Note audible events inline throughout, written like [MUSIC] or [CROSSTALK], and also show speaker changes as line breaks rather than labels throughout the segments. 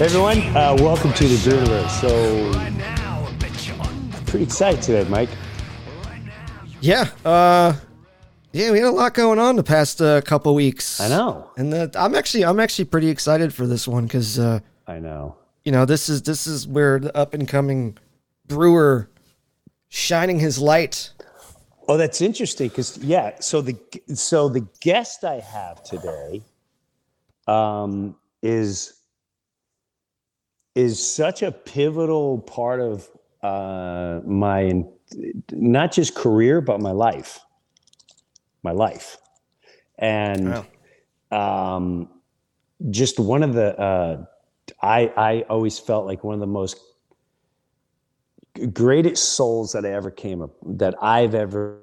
Hey everyone, uh, welcome to the Breuniverse. So, I'm pretty excited today, Mike.
Yeah, uh, yeah, we had a lot going on the past uh, couple weeks.
I know.
and the, I'm actually I'm actually pretty excited for this one because uh,
I know.
you know this is this is where the up and coming Breuer shining his light.
Oh, that's interesting because yeah. So the so the guest I have today, um, is is such a pivotal part of uh, my not just career but my life, my life, and um, just one of the uh, I I always felt like one of the most greatest souls that I ever came up that I've ever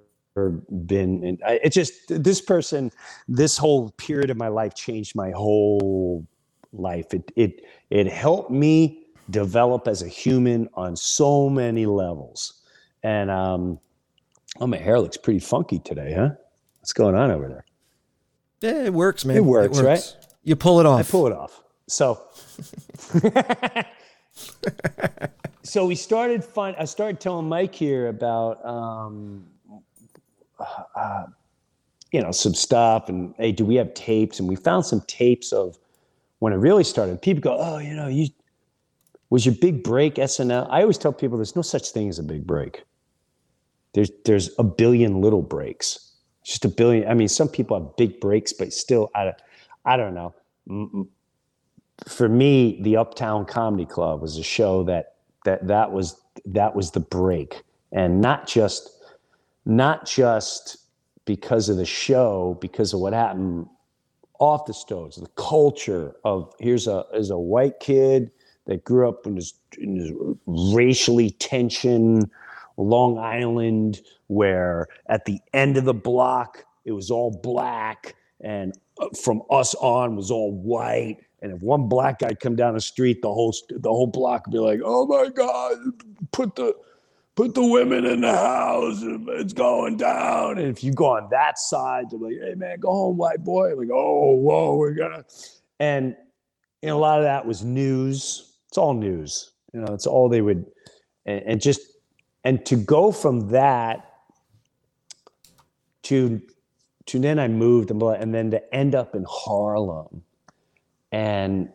been in. I- It's just this person, this whole period of my life changed my whole life. It it it helped me develop as a human on so many levels. And um, oh, my hair looks pretty funky today, huh? What's going on over there?
Yeah, it works, man.
It works, right?
You pull it off.
I pull it off. So, [LAUGHS] so we started fun. I started telling Mike here about, um, uh, you know, some stuff, and hey, do we have tapes? And we found some tapes of when it really started. People go, oh, you know, you was your big break SNL. I always tell people there's no such thing as a big break. There's there's a billion little breaks. Just a billion. I mean, some people have big breaks, but still, I, don't- I don't know. For me, the Uptown Comedy Club was a show that that that was that was the break, and not just not just because of the show, because of what happened off the stones, the culture of here's a is a white kid that grew up in this, in this racially tension Long Island, where at the end of the block it was all black, and uh, from us on was all white. And if one black guy come down the street, the whole the whole block would be like, "Oh my God, put the put the women in the house, it's going down." And if you go on that side, they're like, "Hey man, go home, white boy." Like, "Oh, whoa, we're gonna," and and a lot of that was news. It's all news. You know, it's all they would, and, and just and to go from that to to then I moved and blah- and then to end up in Harlem, and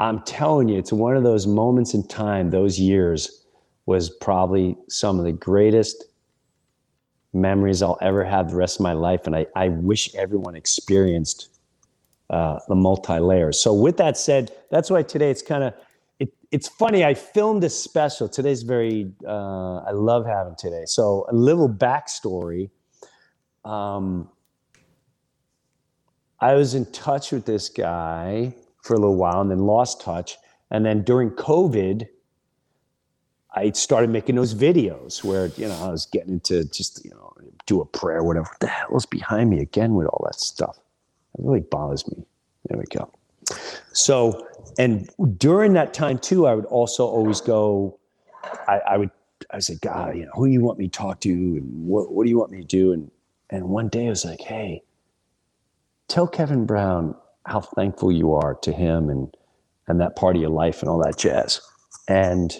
I'm telling you, it's one of those moments in time. Those years was probably some of the greatest memories I'll ever have the rest of my life, and I I wish everyone experienced uh, the multi layers. So with that said, that's why today it's kind of it, it's funny. I filmed a special. Today's very uh, I love having today. So a little backstory. Um, I was in touch with this guy for a little while and then lost touch. And then during COVID, I started making those videos where, you know, I was getting into just, you know, do a prayer, whatever. What the hell is behind me again with all that stuff? It really bothers me. There we go. So, and during that time too, I would also always go, I, I would, I say, God, you know, who do you want me to talk to? And what, what do you want me to do? And, and one day I was like, hey, tell Kevin Brown how thankful you are to him and, and that part of your life and all that jazz. And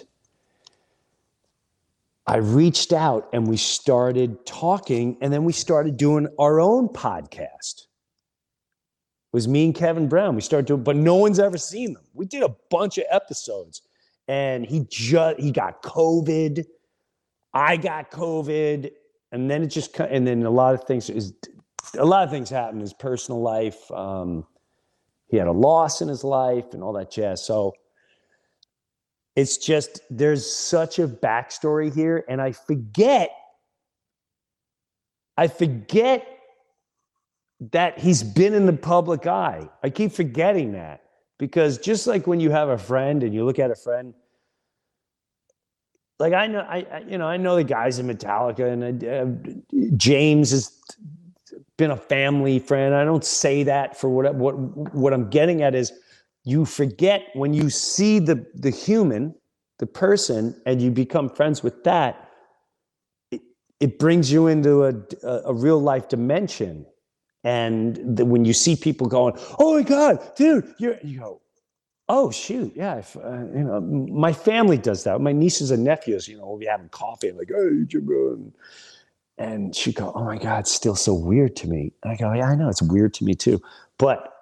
I reached out and we started talking and then we started doing our own podcast. It was me and Kevin Brown. We started doing, but no one's ever seen them. We did a bunch of episodes and he just, he got COVID. I got COVID. And then it just, and then a lot of things is, a lot of things happened in his personal life. Um, he had a loss in his life and all that jazz. So it's just there's such a backstory here, and I forget. I forget that he's been in the public eye. I keep forgetting that because just like when you have a friend and you look at a friend, like I know, I I- you know, I know the guys in Metallica, and uh, James has been a family friend. I don't say that for what what what I'm getting at is you forget when you see the the human, the person, and you become friends with that. It, it brings you into a a, a real life dimension, and the, when you see people going, "Oh my God, dude," you're, you go, Oh shoot, yeah. If, uh, you know, my family does that. My nieces and nephews, you know, we'll be having coffee. I'm like, hey, Jim, and she go, oh my god, it's still so weird to me. And I go, yeah, I know it's weird to me too. But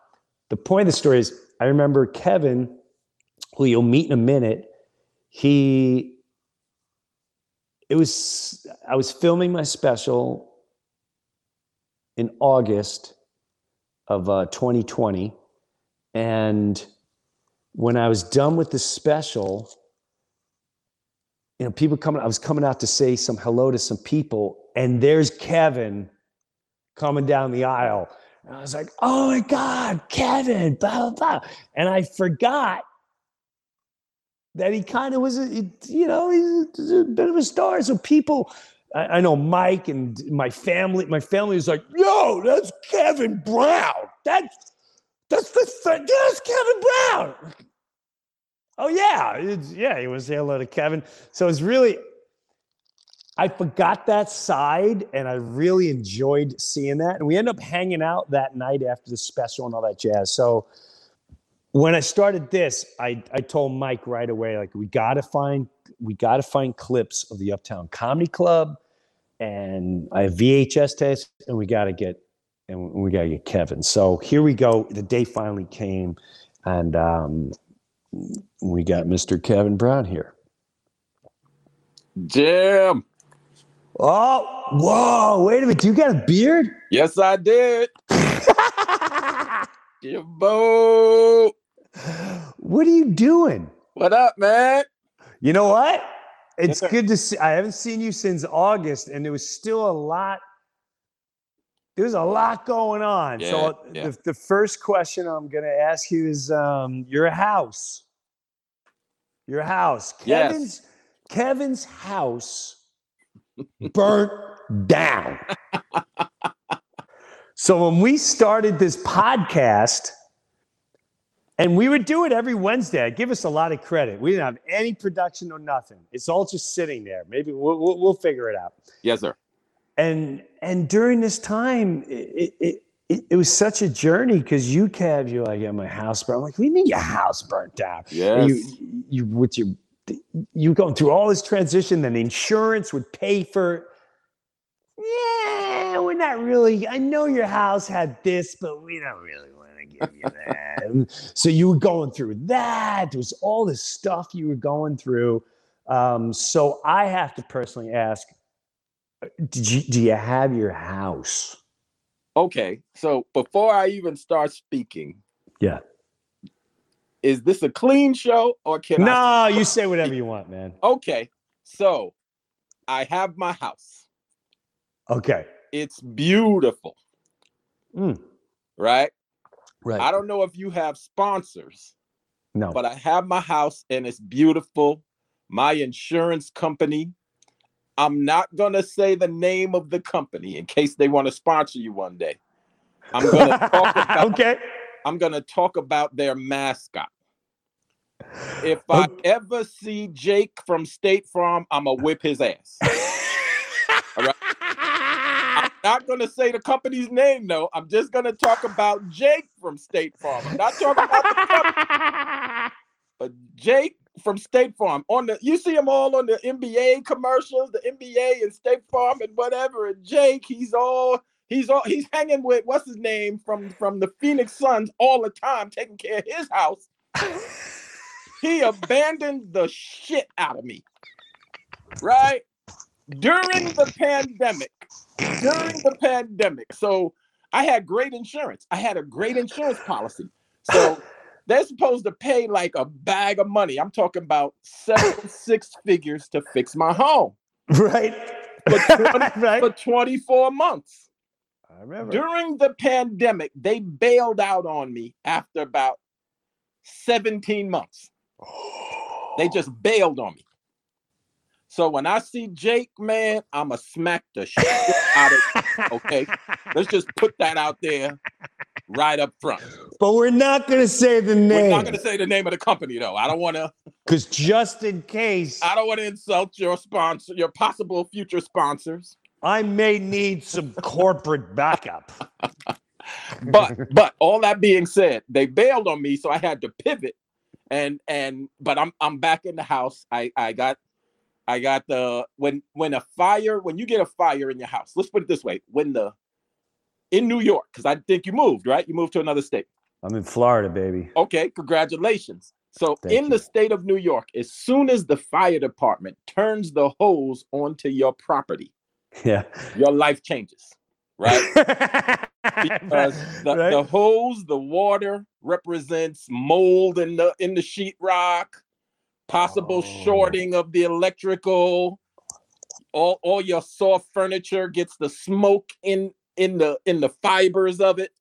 the point of the story is, I remember Kevin, who you'll meet in a minute. He, it was I was filming my special in August of uh, 2020, and when I was done with the special, you know, people coming, I was coming out to say some hello to some people, and there's Kevin coming down the aisle. And I was like, oh my God, Kevin, blah, blah, blah. And I forgot that he kind of was, a, you know, he's a bit of a star. So people, I, I know Mike and my family, my family is like, yo, that's Kevin Brown. That's, that's the, that's Kevin Brown. Oh yeah, yeah, he was hello to Kevin. So it's really, I forgot that side, and I really enjoyed seeing that. And we end up hanging out that night after the special and all that jazz. So when I started this, I I told Mike right away, like we got to find we got to find clips of the Uptown Comedy Club, and I have VHS tapes, and we got to get and we got to get Kevin. So here we go. The day finally came, and um, we got Mr. Kevin Brown here.
Jim.
Oh, whoa, wait a minute. You got a beard?
Yes, I did. [LAUGHS] Jimbo.
What are you doing?
What up, man?
You know what? It's
Yes,
good to see. I haven't seen you since August, and there was still a lot. There's a lot going on. so
Yeah, yeah.
The, the first question I'm going to ask you is um, your house. Your house.
Yes.
Kevin's Kevin's house burnt down. so when we started this podcast, and we would do it every Wednesday. Give us a lot of credit. We didn't have any production or nothing. It's all just sitting there. Maybe we'll, we'll, we'll figure it out.
Yes, sir.
And and during this time, it it, it, it was such a journey because you, Kev, you're like, yeah, my house burned. I'm like, what do you mean your house burnt down?
Yes.
You you with your you going through all this transition, then insurance would pay for. Yeah, we're not really. I know your house had this, but we don't really want to give you that. So you were going through that. There was all this stuff you were going through. Um, so I have to personally ask: Did you do you have your house?
Okay. So before I even start speaking,
Yeah.
Is this a clean show or can I?
No, [LAUGHS] you say whatever you want, man.
Okay. So I have my house.
Okay.
It's beautiful,
Mm,
right?
right.
I don't know if you have sponsors,
no.
but I have my house and it's beautiful. My insurance company. I'm not gonna say the name of the company in case they want to sponsor you one day. I'm gonna talk [LAUGHS] about
okay.
I'm gonna talk about their mascot. If uh, I
Okay.
ever see Jake from State Farm, I'm gonna whip his ass. I'm [LAUGHS] not gonna say the company's name though. I'm just gonna talk about Jake from State Farm. I'm not talking about the company, but Jake from State Farm. On the you see him all on the NBA commercials, the NBA and State Farm and whatever. And Jake, he's all he's all he's hanging with what's his name from from the Phoenix Suns all the time, taking care of his house. He abandoned the shit out of me. Right? During the pandemic. During the pandemic. So I had great insurance. I had a great insurance policy. So they're supposed to pay like a bag of money. I'm talking about seven, six figures to fix my home
right.
for, [LAUGHS] 20
right.
for 24 months.
I remember.
During the pandemic, they bailed out on me after about 17 months. They just bailed on me. So when I see Jake, man, I'ma smack the shit out of it. okay. [LAUGHS] Let's just put that out there right up front.
But we're not going to say the name.
We're not gonna say the name of the company though. I don't wanna [LAUGHS]
Because just in case,
I don't want to insult your sponsor, your possible future sponsors.
I may need some corporate backup. [LAUGHS]
But but all that being said, they bailed on me, so I had to pivot and and but I'm I'm back in the house. I I got I got the when when a fire when you get a fire in your house. Let's put it this way: when the in New York, because I think you moved right. You moved to another state.
I'm in Florida, baby.
Okay, congratulations. So
Thank
in
you.
the state of New York, as soon as the fire department turns the hose onto your property,
Yeah.
your life changes, right? [LAUGHS] [LAUGHS] because the,
Right?
the hose, the water represents mold in the in the sheetrock, possible
Oh.
shorting of the electrical. All all your soft furniture gets the smoke in in the in the fibers of it.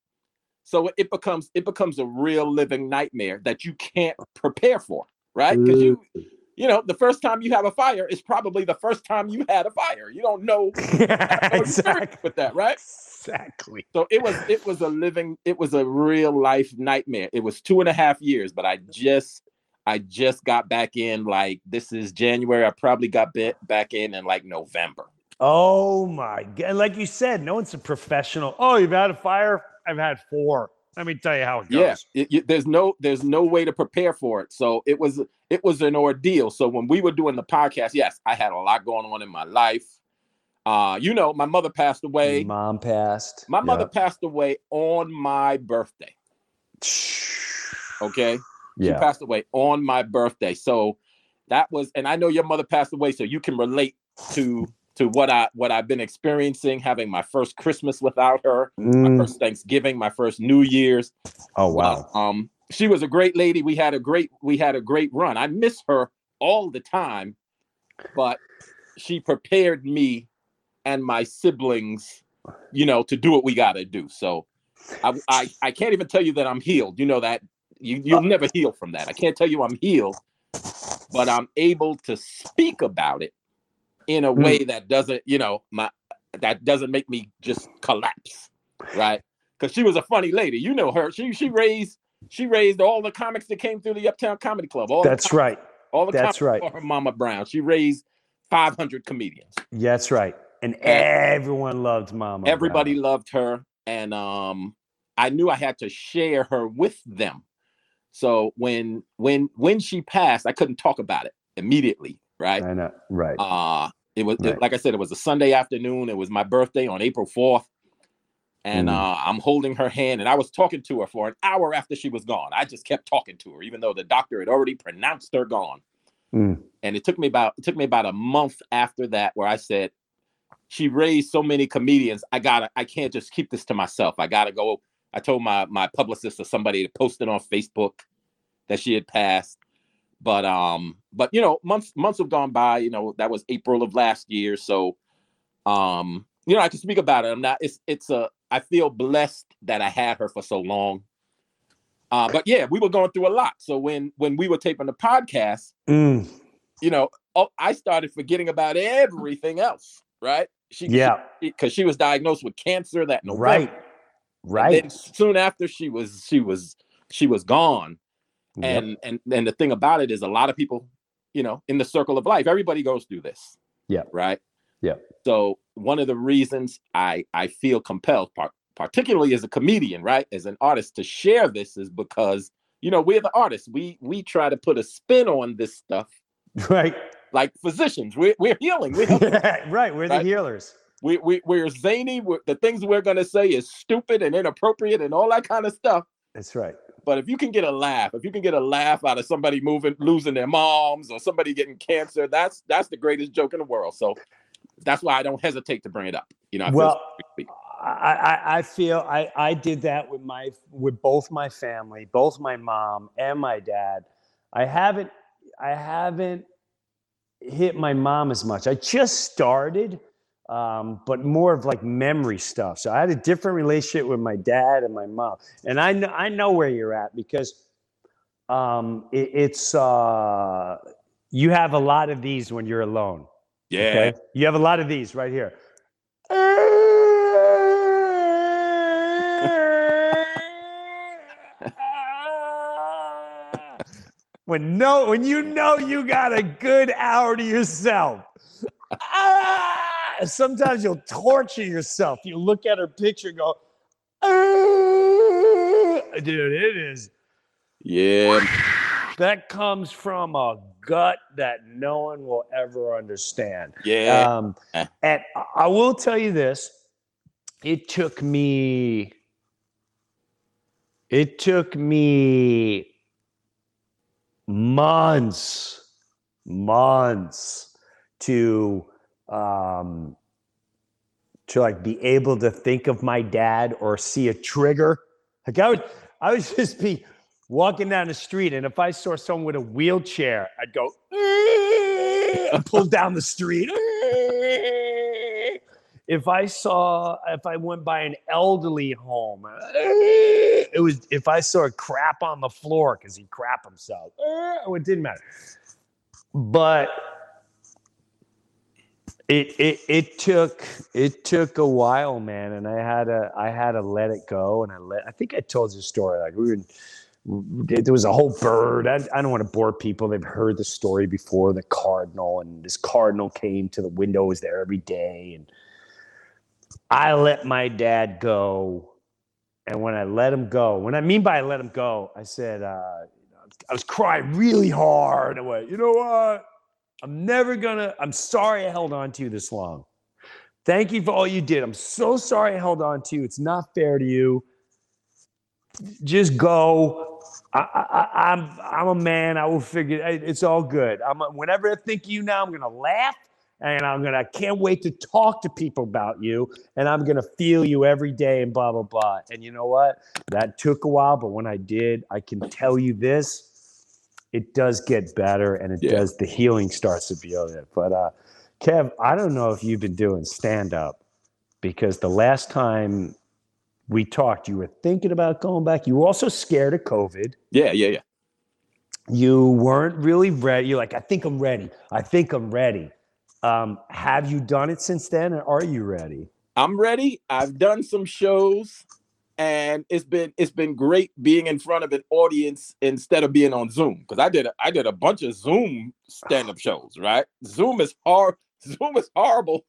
So it becomes it becomes a real living nightmare that you can't prepare for, right? Because you mm. You know the first time you have a fire is probably the first time you had a fire. You don't know [LAUGHS]
yeah,
no
exactly.
with that, right?
Exactly.
So it was it was a living it was a real life nightmare. It was two and a half years, but I just I just got back in like this is January. I probably got bit back in in like November.
Oh my god! Like you said, no one's a professional. Oh, you've had a fire? I've had four. Let me tell you how it goes.
Yeah, it- you- there's no there's no way to prepare for it. So it was it was an ordeal. So when we were doing the podcast, yes, I had a lot going on in my life. Uh, you know, my mother passed away.
Mom passed.
My mother passed away on my birthday.
Yep.
Okay. She
Yeah.
passed away on my birthday. So that was, and I know your mother passed away, so you can relate to to what I what I've been experiencing, having my first Christmas without her, my
Mm.
first Thanksgiving, my first New Year's.
Oh wow.
But, um, she was a great lady. We had a great we had a great run. I miss her all the time, but she prepared me and my siblings, you know, to do what we got to do. So I, I I can't even tell you that I'm healed. You know that you you'll never heal from that. I can't tell you I'm healed, but I'm able to speak about it in a
Hmm.
way that doesn't, you know, my that doesn't make me just collapse, right? Because she was a funny lady. You know her. She she raised she raised all the comics that came through the Uptown Comedy Club. All
That's right.
all the
that's
comics
right.
for her Mama Brown. She raised 500 comedians.
That's right. And everyone loved Mama.
Everybody
Brown.
loved her, and um, I knew I had to share her with them. So when when when she passed, I couldn't talk about it immediately, right?
I know. Right.
Uh it was it- like I said, it was a Sunday afternoon. It was my birthday on April 4th. And
Mm.
uh, I'm holding her hand, and I was talking to her for an hour after she was gone. I just kept talking to her, even though the doctor had already pronounced her gone.
Mm.
And it took me about it took me about a month after that where I said, she raised so many comedians. I gotta, I can't just keep this to myself. I gotta go. I told my my publicist or somebody to post it on Facebook that she had passed. But um, but you know, months months have gone by. You know, that was April of last year. So um, you know, I can speak about it. I'm not. It's it's a. I feel blessed that I had her for so long. Uh, but yeah, we were going through a lot. So when when we were taping the podcast,
Mm.
you know, oh, I started forgetting about everything else. Right? She,
Yeah.
because she was diagnosed with cancer that November.
Right. Right.
soon after she was she was she was gone.
Yep.
And and and the thing about it is a lot of people, you know, in the circle of life, everybody goes through this.
Yeah.
Right.
Yeah.
So one of the reasons I I feel compelled, par- particularly as a comedian, right, as an artist, to share this is because you know we're the artists. We we try to put a spin on this stuff, [LAUGHS]
right.
like physicians. We're we're healing. We're helping [LAUGHS]
right. We're the healers.
we, we we're zany. We're, the things we're gonna say is stupid and inappropriate and all that kind of stuff.
That's right.
But if you can get a laugh, if you can get a laugh out of somebody moving, losing their moms, or somebody getting cancer, that's that's the greatest joke in the world. So that's why I don't hesitate to bring it up. You know, I feel
Well, I, I feel I, I did that with my with both my family, both my mom and my dad. I haven't I haven't hit my mom as much. I just started, um, but more of like memory stuff. So I had a different relationship with my dad and my mom, and I know I know where you're at because um, it, it's uh, you have a lot of these when you're alone.
yeah,
Okay. You have a lot of these right here. when no when you know you got a good hour to yourself. Sometimes you'll torture yourself. You look at her picture and go, "Ah!" dude, it is
yeah.
that comes from a gut that no one will ever understand.
Yeah.
Um,
Eh.
and I will tell you this: it took me, it took me months, months to, um, to like be able to think of my dad or see a trigger. Like I would, I would [LAUGHS] just be walking down the street, and if I saw someone with a wheelchair, I'd go and pull down the street. [LAUGHS] If I saw, if I went by an elderly home, it was if I saw crap on the floor because he crap himself. It didn't matter. But it it it took it took a while, man, and I had to I had to let it go, and I let I think I told you a story like we were. There was a whole bird. I, I don't want to bore people. They've heard the story before. The cardinal and this cardinal came to the window. Was there every day, and I let my dad go. And when I let him go, when I mean by I let him go, I said uh, I was crying really hard. I went, you know what? I'm never gonna. I'm sorry I held on to you this long. Thank you for all you did. I'm so sorry I held on to you. It's not fair to you. Just go. I, I, I'm I'm a man. I will figure. it- It's all good. I'm whenever I think you now, I'm gonna laugh and I'm gonna. I can't wait to talk to people about you, and I'm gonna feel you every day and blah blah blah. And you know what? That took a while, but when I did, I can tell you this it does get better and it
Yeah.
does the healing starts to be on it. But uh Kev, I don't know if you've been doing stand up because the last time we talked, you were thinking about going back. You were also scared of COVID.
Yeah, yeah, yeah.
You weren't really ready. You're like, I think I'm ready. I think I'm ready. Um, have you done it since then, or are you ready?
I'm ready. I've done some shows and it's been it's been great being in front of an audience instead of being on Zoom because I did a, I did a bunch of Zoom [SIGHS] stand-up shows, right? Zoom is hard [LAUGHS] Zoom is horrible.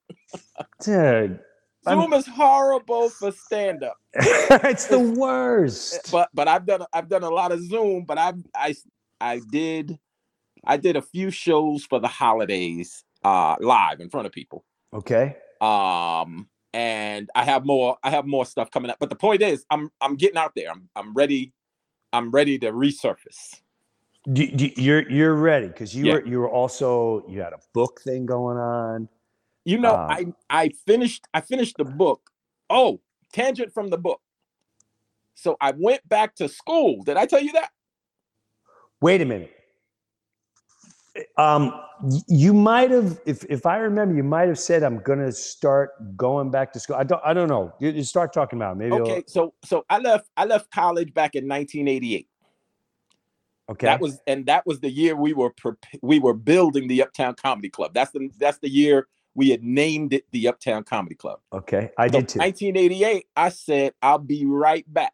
Dude, I'm-
Zoom is horrible for stand-up. [LAUGHS]
it's the worst.
But but I've done I've done a lot of Zoom, but I I I did I did a few shows for the holidays uh live in front of people.
Okay.
um and i have more i have more stuff coming up but the point is i'm i'm getting out there i'm i'm ready i'm ready to resurface
Do, do, you're you're ready because you
Yeah.
were you were also you had a book thing going on.
you know
Um,
i i finished i finished the book oh tangent from the book so i went back to school did i tell you that
Wait a minute. Um, you might have, if if I remember, you might have said I'm gonna start going back to school. I don't, I don't know. You, you start talking about it. maybe.
Okay so so i left i left college back in 1988
okay.
that was and that was the year we were we were building the uptown comedy club that's the that's the year we had named it the uptown comedy club
okay. I
So
did too.
1988, I said, I'll be right back.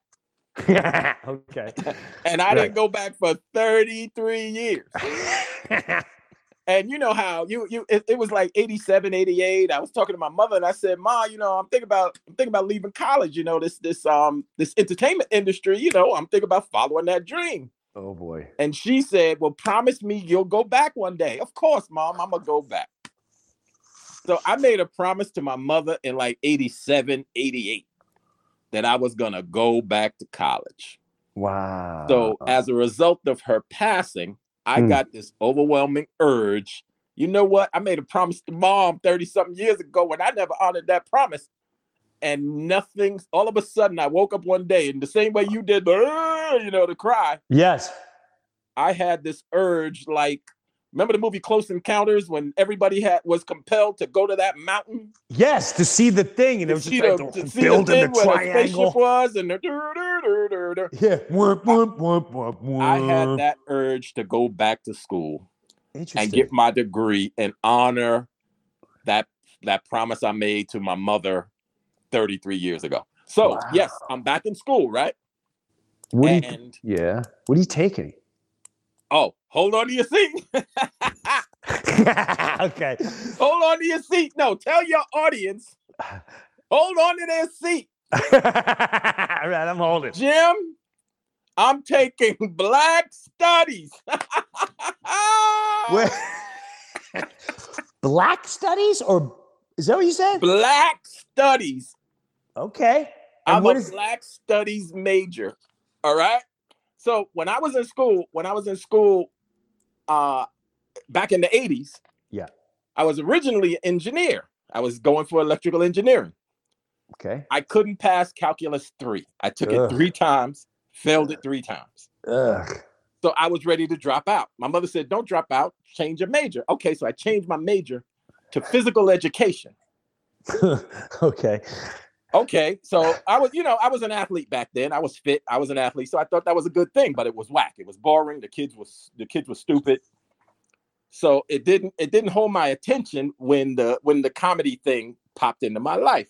[LAUGHS]
okay. [LAUGHS]
And I
Right.
didn't go back for 33 years. [LAUGHS] [LAUGHS] And you know how you you it, it was like 87, 88. I was talking to my mother and I said, Ma, you know, I'm thinking about I'm thinking about leaving college, you know, this this um this entertainment industry, you know, I'm thinking about following that dream.
oh boy.
And she said, Well, promise me you'll go back one day. Of course, mom, I'm gonna go back. So I made a promise to my mother in like 87, 88 that I was gonna go back to college.
Wow.
So as a result of her passing, I
Hmm.
got this overwhelming urge. You know what? I made a promise to mom 30 something years ago and I never honored that promise. And nothing, all of a sudden, I woke up one day in the same way you did, you know, to cry.
yes.
I had this urge, like, remember the movie Close Encounters when everybody had was compelled to go to that mountain
Yes, to see the thing, and it
to
was just
see
like
the,
the,
to see the
building the,
thing where the spaceship
triangle.
was, and the. [LAUGHS]
Yeah. Whoop, whoop, whoop, whoop,
I had that urge to go back to school and get my degree and honor that that promise I made to my mother 33 years ago. So
Wow.
yes, I'm back in school, right?
what are you,
and
yeah. What are you taking?
oh, hold on to your seat. [LAUGHS] [LAUGHS]
okay.
hold on to your seat. No, tell your audience, hold on to their seat.
All [LAUGHS] right, I'm holding.
Jim, I'm taking black studies.
Black studies, or is that what you said?
black studies.
Okay. And
I'm a
is-
black studies major. All right. So when I was in school, when I was in school, uh, back in the 80s,
Yeah.
I was originally an engineer. I was going for electrical engineering.
Okay.
I couldn't pass calculus three. I took
Ugh.
it three times, failed it three times.
Ugh.
So I was ready to drop out. My mother said, Don't drop out, change your major. Okay, so I changed my major to physical education. [LAUGHS]
okay.
Okay, so I was, you know, I was an athlete back then. I was fit. I was an athlete, so I thought that was a good thing. But it was whack. It was boring. The kids was the kids were stupid. So it didn't it didn't hold my attention when the when the comedy thing popped into my life.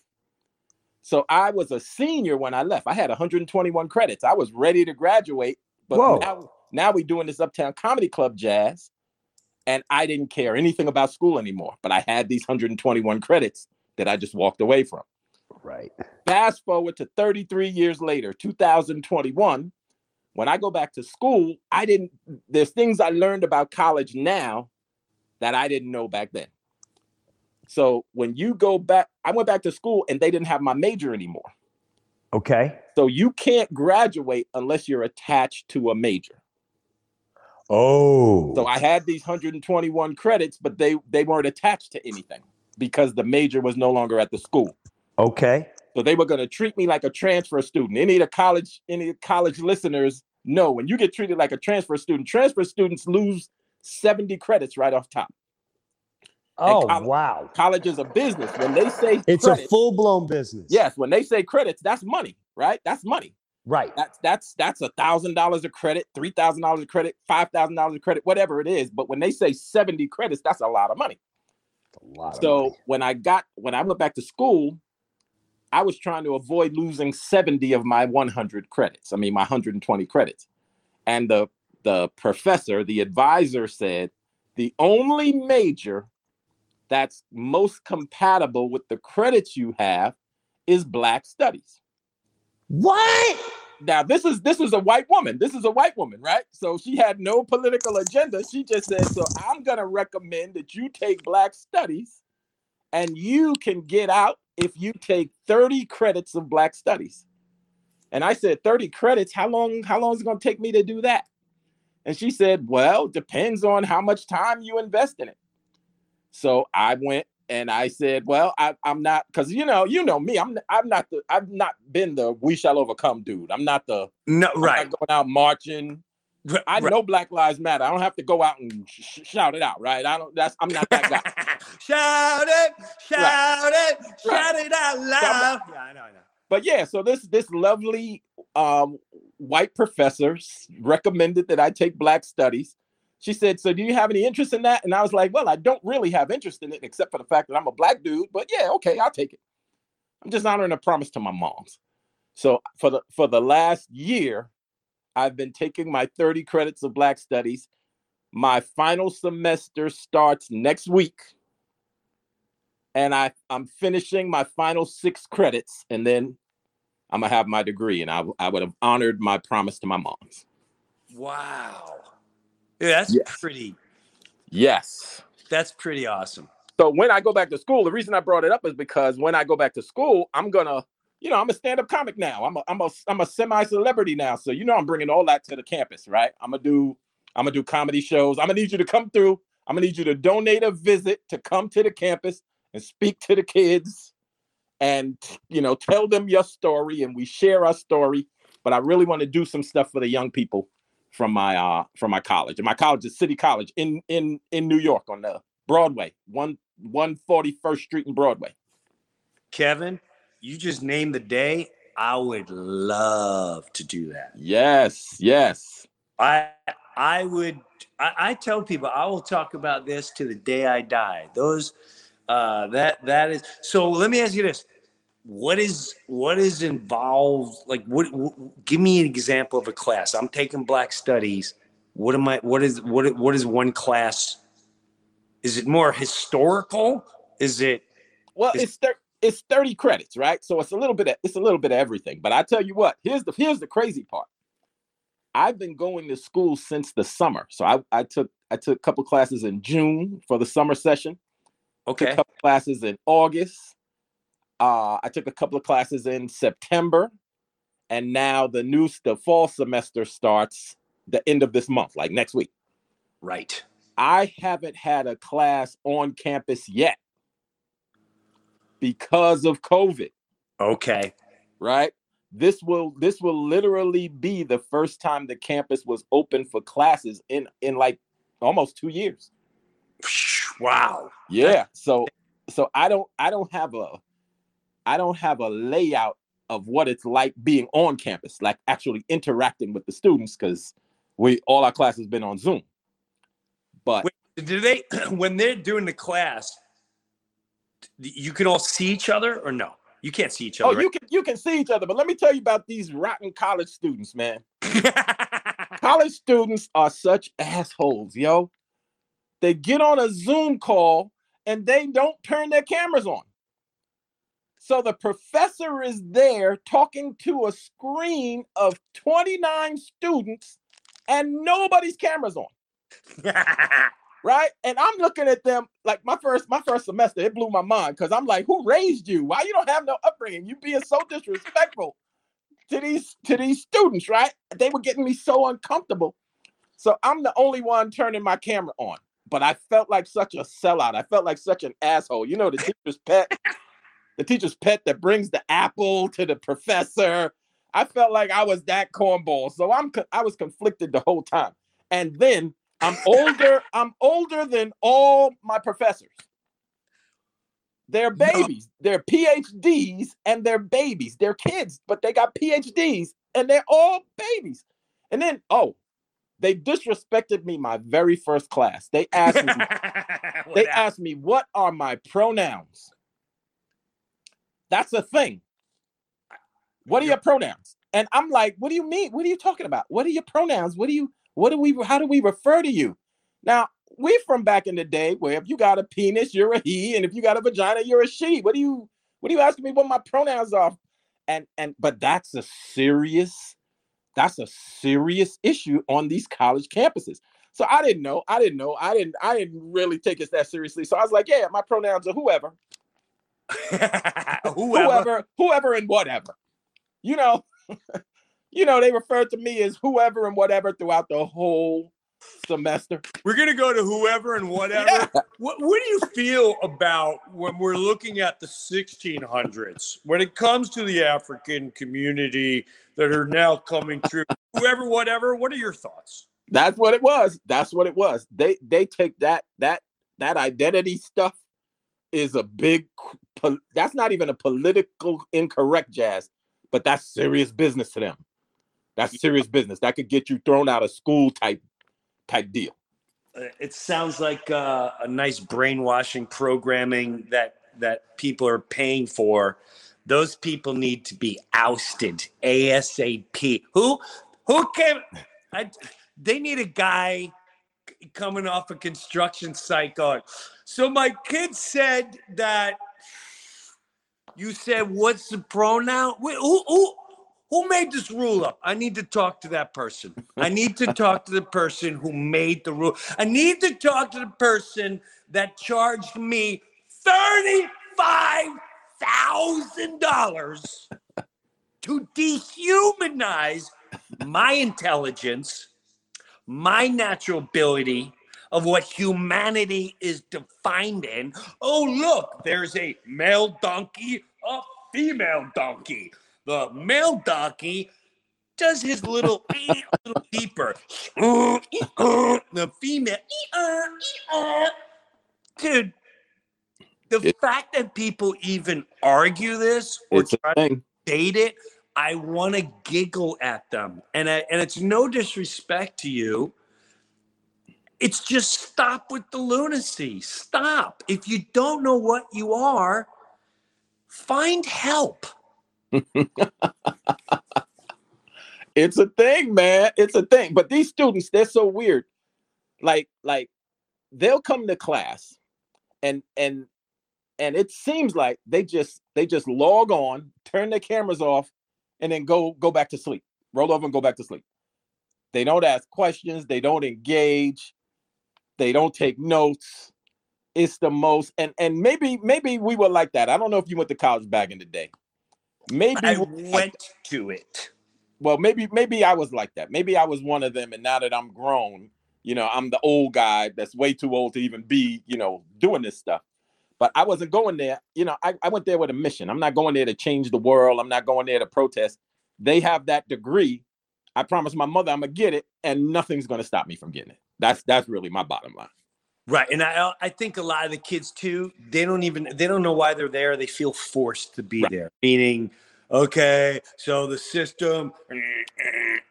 So I was a senior when I left. I had 121 credits. I was ready to graduate, but
Whoa.
now now we doing this Uptown Comedy Club jazz, and I didn't care anything about school anymore. But I had these 121 credits that I just walked away from.
Right.
Fast forward to 33 years later, 2021, when I go back to school, I didn't, there's things I learned about college now that I didn't know back then. So when you go back, I went back to school and they didn't have my major anymore.
Okay.
So you can't graduate unless you're attached to a major.
Oh.
So I had these 121 credits, but they they weren't attached to anything because the major was no longer at the school.
Okay.
So they were going to treat me like a transfer student. Any of the college, any college listeners know when you get treated like a transfer student, transfer students lose 70 credits right off top.
Oh
college-
wow.
College is a business. When they say
It's
credits,
a full blown business.
yes, when they say credits, that's money, right? That's money.
Right.
That's that's that's a thousand dollars of credit, three thousand dollars of credit, five thousand dollars of credit, whatever it is. But when they say 70 credits, that's a lot of money.
A lot
So when I got when I went back to school, I was trying to avoid losing 70 of my 100 credits. I mean my 120 credits. And the the professor, the advisor said the only major that's most compatible with the credits you have is black studies.
What?
Now this is this is a white woman. This is a white woman, right? So she had no political agenda. She just said, "So I'm going to recommend that you take black studies and you can get out if you take 30 credits of black studies." And I said, "30 credits? How long how long is it going to take me to do that?" And she said, "Well, depends on how much time you invest in it." So I went and I said, "Well, I, I'm not because you know, you know me. I'm I'm not the I've not been the we shall overcome dude. I'm not the
No,
I'm
right.
going out marching. I
right.
know Black Lives Matter. I don't have to go out and sh- shout it out, right? I don't. That's I'm not that guy. [LAUGHS]
shout it, shout it,
Right.
shout it out loud. Yeah, I know, I know.
but yeah, so this this lovely um, white professor recommended that I take Black Studies. She said, "So do you have any interest in that?" And I was like, "Well, I don't really have interest in it, except for the fact that I'm a black dude. But yeah, okay, I'll take it. I'm just honoring a promise to my moms." So for the for the last year, I've been taking my 30 credits of Black Studies. My final semester starts next week, and I I'm finishing my final six credits, and then I'm gonna have my degree, and I I would have honored my promise to my moms.
Wow. Yeah, that's
Yes.
pretty.
Yes.
That's pretty awesome.
So when I go back to school, the reason I brought it up is because when I go back to school, I'm gonna, you know, I'm a stand-up comic now. I'm a, I'm a, I'm a semi-celebrity now. So you know, I'm bringing all that to the campus, right? I'm gonna do, I'm gonna do comedy shows. I'm gonna need you to come through. I'm gonna need you to donate a visit to come to the campus and speak to the kids, and you know, tell them your story, and we share our story. But I really want to do some stuff for the young people from my uh from my college. And my college is City College in in in New York on the Broadway, one 141st Street and Broadway.
Kevin, you just name the day. I would love to do that.
Yes, yes.
I I would I, I tell people I will talk about this to the day I die. Those uh that that is so let me ask you this. What is what is involved like what, what give me an example of a class. I'm taking black studies. What am I what is what what is one class? Is it more historical? Is it
Well,
It's-
it's thir- it's 30 credits, right? So it's a little bit of it's a little bit of everything. But I tell you what, here's the here's the crazy part. I've been going to school since the summer. So I, I took I took a couple classes in June for the summer session. Took
Okay.
a couple classes in August. Uh, I took a couple of classes in September, and now the new the fall semester starts the end of this month, like next week.
Right.
I haven't had a class on campus yet because of COVID,
Okay.
right? This will this will literally be the first time the campus was open for classes in in like almost 2 years.
Wow.
Yeah. So so I don't I don't have a I don't have a layout of what it's like being on campus, like actually interacting with the students cuz we all our classes been on Zoom. But
Do they [CLEARS THROAT] when they're doing the class? You can all see each other or no? You can't see each other.
oh,
other.
you can you can see each other, but let me tell you about these rotten college students, man. [LAUGHS] college students are such assholes, yo. They get on a Zoom call and they don't turn their cameras on. So the professor is there talking to a screen of 29 students and nobody's cameras on, [LAUGHS] right? And I'm looking at them like my first my first semester, it blew my mind because I'm like, who raised you? Why you don't have no upbringing? You being so disrespectful to these to these students, right? They were getting me so uncomfortable. So I'm the only one turning my camera on. But I felt like such a sellout. I felt like such an asshole. You know, the teacher's pet, the teacher's pet that brings the apple to the professor. I felt like I was that cornball. So I'm I was conflicted the whole time. And then I'm older. I'm older than all my professors. They're
No.
babies. They're PhDs and they're babies. They're kids, but they got PhDs and they're all babies. And then, oh, they disrespected me my very first class. They asked me, [LAUGHS] they asked me, what are my pronouns? That's a thing. What are your pronouns? And I'm like, what do you mean? What are you talking about? What are your pronouns? What do you, what do we, how do we refer to you? Now, we from back in the day where if you got a penis, you're a he, and if you got a vagina, you're a she. What do you, what are you asking me what my pronouns are? And, and, but that's a serious, that's a serious issue on these college campuses. So I didn't know. I didn't know. I didn't. I didn't really take it that seriously. So I was like, yeah, my pronouns are whoever, [LAUGHS]
Whoever.
whoever, whoever, and whatever. You know, [LAUGHS] you know, they referred to me as whoever and whatever throughout the whole semester.
We're gonna go to whoever and [LAUGHS] whatever.
Yeah.
What, what do you feel about when we're looking at the 1600s when it comes to the African community that are now coming through? Whoever, whatever. What are your thoughts?
That's what it was. That's what it was. They they take that that that identity stuff is a big. That's not even a political incorrect jazz, but that's serious business to them. That's serious business. That could get you thrown out of school type type deal.
Uh, It sounds like uh, a nice brainwashing programming that that people are paying for. Those people need to be ousted ASAP. Who who came? I, they need a guy coming off a construction site going. So my kid said that you said what's the pronoun? Wait, who who who made this rule up? I need to talk to that person. I need to talk to the person who made the rule. I need to talk to the person that charged me $35,000 to dehumanize my intelligence, my natural ability of what humanity is defined in. Oh, look, there's a male donkey, a female donkey. The male donkey does his little [LAUGHS] a little deeper. The female, dude. The
It-
fact that people even argue this or try
to
date it, I want to giggle at them, and I, and it's no disrespect to you. It's just stop with the lunacy. Stop. If you don't know what you are, find help.
It's a thing, man. It's a thing. But these students, they're so weird. Like, like they'll come to class and and and it seems like they just they just log on, turn their cameras off, and then go go back to sleep. Roll over and go back to sleep. They don't ask questions. They don't engage. They don't take notes. It's the most and and maybe maybe we were like that. I don't know if you went to college back in the day. Maybe
I
we were like
went to it.
well maybe maybe i was like that. Maybe i was one of them and now that i'm grown you know i'm the old guy that's way too old to even be you know doing this stuff. But i wasn't going there you know I, I went there with a mission. I'm not going there to change the world. I'm not going there to protest. They have that degree. I promised my mother i'm gonna get it and nothing's gonna stop me from getting it. That's that's really my bottom line
Right. And I uh, I think a lot of the kids too, they don't even they don't know why they're there. They feel forced to be
Right.
there. Meaning, okay, so the system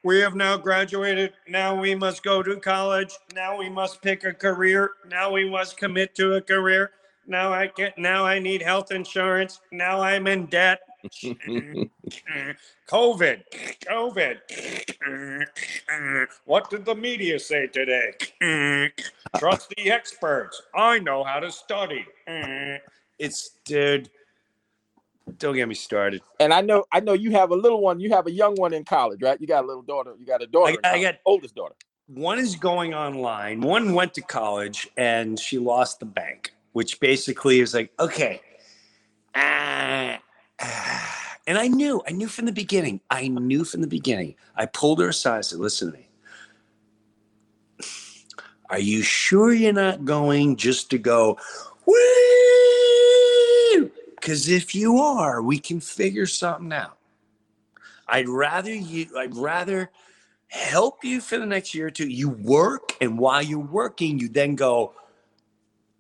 we have now graduated. Now we must go to college. Now we must pick a career. Now we must commit to a career. Now I get now I need health insurance. Now I'm in debt. COVID, COVID. What did the media say today? Trust the experts. I know how to study. It's dude. Don't get me started.
and i know i know you have a little one you have a young one in college right you got a little daughter you got a daughter
I- I got-
oldest daughter
One is going online. One went to college and she lost the bank, which basically is like, okay. ah, [SIGHS] and I knew, I knew from the beginning. I knew from the beginning. I pulled her aside. and said, listen to me. Are you sure you're not going just to go? Because if you are, we can figure something out. I'd rather you, I'd rather help you for the next year or two. You work, and while you're working, you then go,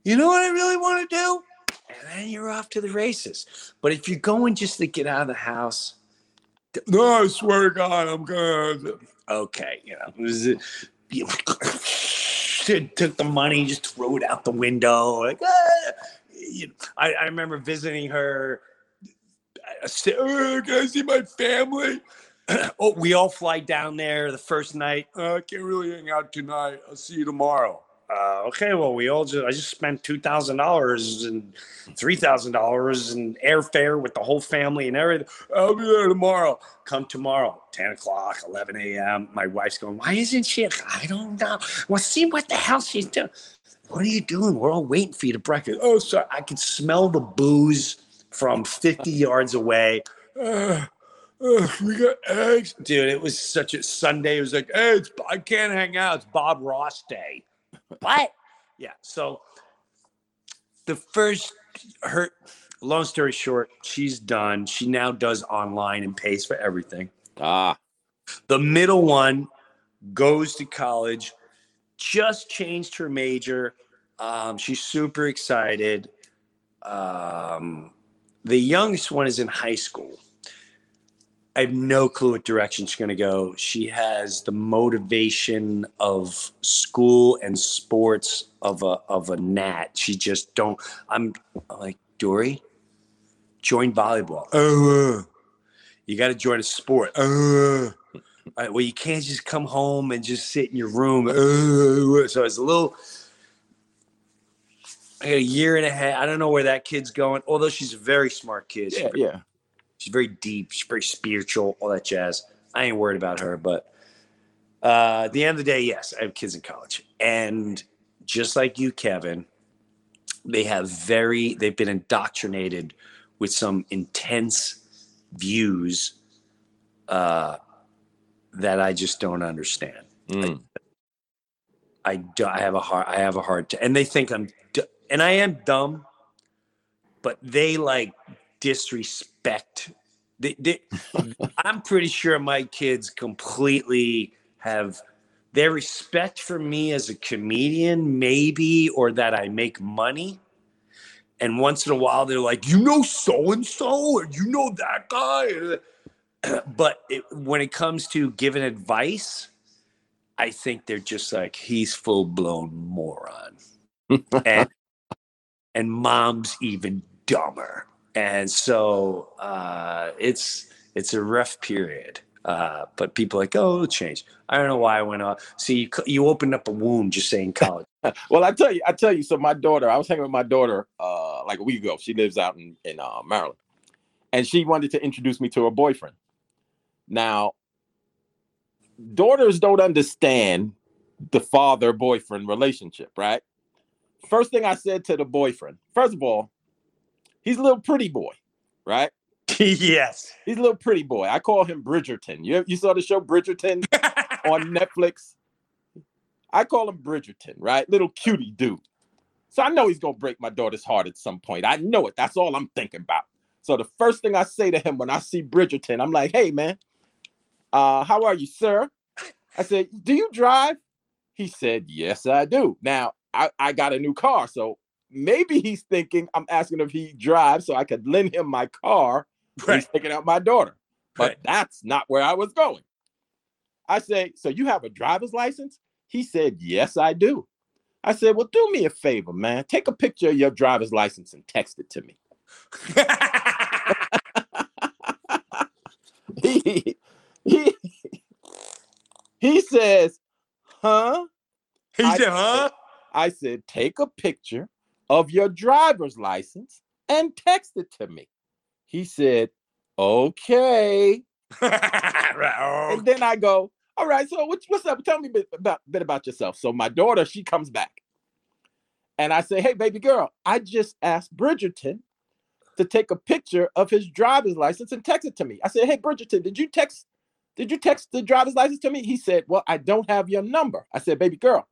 you know what I really want to do? And then you're off to the races. But if you're going just to get out of the house, no, I swear to God, I'm gonna. Okay, you know, it, you took the money, just threw it out the window. Like, ah. You know, I, I remember visiting her. I said, oh, can I see my family? oh, we all fly down there the first night. Uh, I can't really hang out tonight. I'll see you tomorrow. Uh, okay, well, we all just I just spent two thousand dollars and three thousand dollars in airfare with the whole family and everything. I'll be there tomorrow. Come tomorrow, ten o'clock, eleven a.m. My wife's going. Why isn't she? I don't know. Well, see what the hell she's doing. What are you doing? We're all waiting for you to breakfast. Oh, sorry. I could smell the booze from fifty yards away. [SIGHS] Uh, we got eggs, dude. It was such a Sunday. It was like, hey, I can't hang out. It's Bob Ross Day. What? Yeah. So the first, her, long story short, she's done. She now does online and pays for everything.
ah
The middle one goes to college, just changed her major. Um, she's super excited. Um, the youngest one is in high school. I have no clue what direction she's going to go. She has the motivation of school and sports of a of a gnat. She just don't. I'm like Dory. Join volleyball. Oh, you got to join a sport. All right, well, you can't just come home and just sit in your room. Uh, so it's a little. I got a year and a half. I don't know where that kid's going. Although she's a very smart kid.
Yeah yeah
She's very deep. She's very spiritual. All that jazz. I ain't worried about her. But uh, at the end of the day, yes, I have kids in college, and just like you, Kevin, they have very. They've been indoctrinated with some intense views uh, that I just don't understand.
Mm.
I, do, I have a hard I have a hard time, and they think I'm d- and I am dumb, but they like disrespect. They, they, [LAUGHS] I'm pretty sure my kids completely have their respect for me as a comedian, maybe, or that I make money. And once in a while, they're like, "You know so and so, and you know that guy." [CLEARS THROAT] but it, when it comes to giving advice, I think they're just like he's full blown moron, [LAUGHS] and and mom's even dumber, and so uh, it's it's a rough period. Uh, but people like, oh, it'll change. I don't know why I went off. See, you, you opened up a wound just saying college. [LAUGHS]
well i tell you i tell you so my daughter i was hanging with my daughter uh like a week ago she lives out in in uh, maryland and she wanted to introduce me to her boyfriend now daughters don't understand the father boyfriend relationship, right? First thing I said to the boyfriend, first of all, he's a little pretty boy, right? [LAUGHS]
yes.
He's a little pretty boy. I call him Bridgerton. You, you saw the show Bridgerton [LAUGHS] on Netflix? I call him Bridgerton, right? Little cutie dude. So I know he's gonna break my daughter's heart at some point. I know it. That's all I'm thinking about. So the first thing I say to him when I see Bridgerton, I'm like, hey man, uh, how are you, sir? I said, Do you drive? He said, Yes, I do. Now I, I got a new car. So maybe he's thinking I'm asking if he drives so I could lend him my car when he's
Right.
picking out my daughter. But
Right.
that's not where I was going. I say, So you have a driver's license? He said, Yes, I do. I said, Well, do me a favor, man. Take a picture of your driver's license and text it to me. [LAUGHS] he, he, he says, Huh?
he
I-
said, huh?
I said, Take a picture of your driver's license and text it to me. He said, Okay. [LAUGHS]
right. oh,
And then I go, All right, so what's, what's up? Tell me a bit about, bit about yourself. So my daughter, she comes back. And I say, Hey, baby girl, I just asked Bridgerton to take a picture of his driver's license and text it to me. I said, Hey, Bridgerton, did you text? Did you text the driver's license to me? He said, Well, I don't have your number. I said, Baby girl,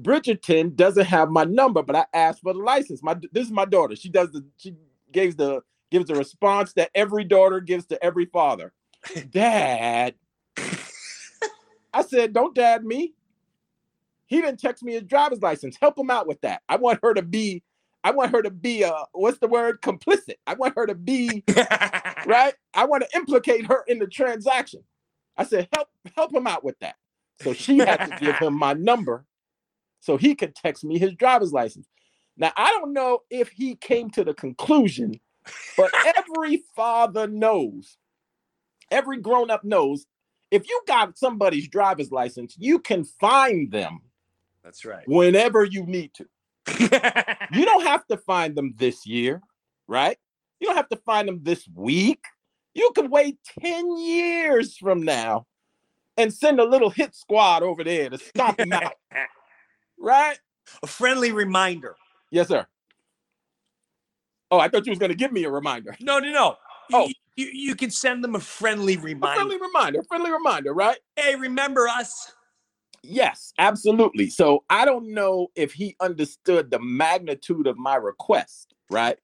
Bridgerton doesn't have my number, but I asked for the license. My this is my daughter. She does the she gives the gives the response that every daughter gives to every father. [LAUGHS] Dad. I said, don't dad me. He didn't text me his driver's license. Help him out with that. I want her to be, I want her to be a what's the word? Complicit. I want her to be [LAUGHS] right. I want to implicate her in the transaction. I said, help, help him out with that. So she had to give him my number so he could text me his driver's license. Now, I don't know if he came to the conclusion, but [LAUGHS] every father knows, every grown up knows, if you got somebody's driver's license, you can find them
That's right.
whenever you need to. [LAUGHS] You don't have to find them this year, right? You don't have to find them this week. You can wait 10 years from now and send a little hit squad over there to stop them out, [LAUGHS] right?
a friendly reminder.
Yes, sir. Oh, I thought you was going to give me a reminder.
No, no, no.
Oh.
You, you, you can send them a friendly
A
reminder.
friendly reminder, friendly reminder, right?
Hey, remember us?
Yes, absolutely. So I don't know if he understood the magnitude of my request, right?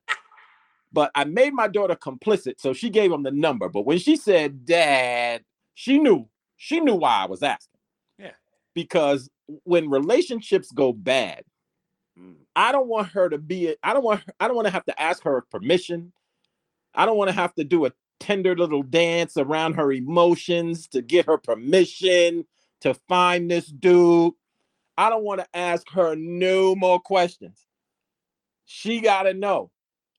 but I made my daughter complicit, so she gave him the number. But when she said dad, she knew, she knew why I was asking.
Yeah.
Because when relationships go bad, mm. I don't want her to be I don't want I don't want to have to ask her permission. I don't want to have to do a tender little dance around her emotions to get her permission to find this dude. I don't want to ask her no more questions. She got to know.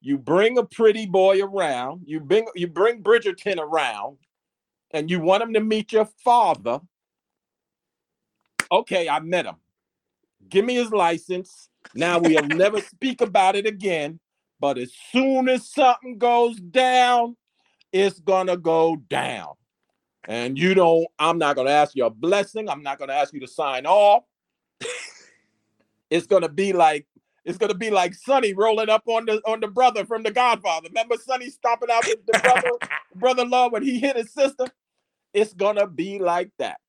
You bring a pretty boy around, you bring you bring Bridgerton around, and you want him to meet your father. Okay, I met him. Give me his license. Now we'll never [LAUGHS] speak about it again. But as soon as something goes down, it's gonna go down. And you don't, I'm not gonna ask you a blessing. I'm not gonna ask you to sign off. it's gonna be like it's gonna be like Sonny rolling up on the on the brother from the Godfather. Remember Sonny stomping out the, the brother [LAUGHS] brother-in-law when he hit his sister? It's gonna be like that.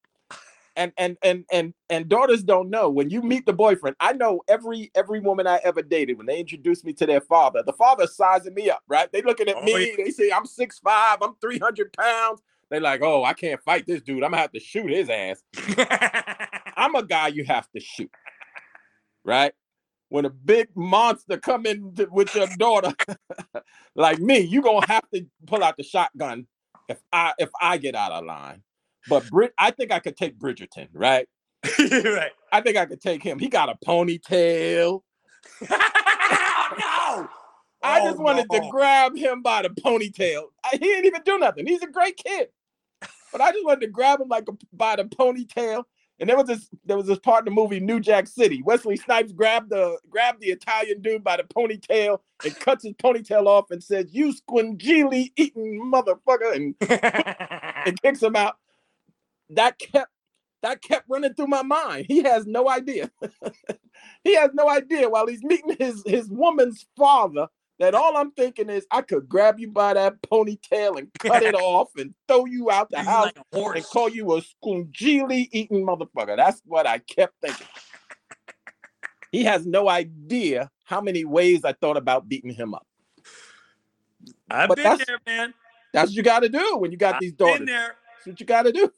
And and and and and daughters don't know when you meet the boyfriend. I know every every woman I ever dated when they introduced me to their father, the father's sizing me up, right? They looking at
Oh,
me, they say I'm 6'5, I'm 300 pounds. They like, oh, I can't fight this dude. I'm gonna have to shoot his ass. [LAUGHS] I'm a guy you have to shoot, right? When a big monster come in to- with your daughter, [LAUGHS] like me, you gonna have to pull out the shotgun if I if I get out of line. But Brit, I think I could take Bridgerton, right? [LAUGHS]
right.
I think I could take him. He got a ponytail.
Oh, [LAUGHS] no.
I
Oh,
just wanted to
oh.
grab him by the ponytail. I, he didn't even do nothing. He's a great kid, but I just wanted to grab him like a, by the ponytail. And there was this there was this part in the movie New Jack City. Wesley Snipes grabbed the grabbed the Italian dude by the ponytail and cuts his ponytail off and says, "You scungilli eating motherfucker," and, [LAUGHS] and kicks him out. That kept that kept running through my mind. He has no idea. [LAUGHS] he has no idea while he's meeting his his woman's father that all I'm thinking is I could grab you by that ponytail and cut it [LAUGHS] off and throw you out the
He's
house
like
and call you a scungilli eating motherfucker. That's what I kept thinking. He has no idea how many ways I thought about beating him up.
I've
but
been there, man.
That's what you got to do when you got
I've
these daughters.
there.
That's what you got to do.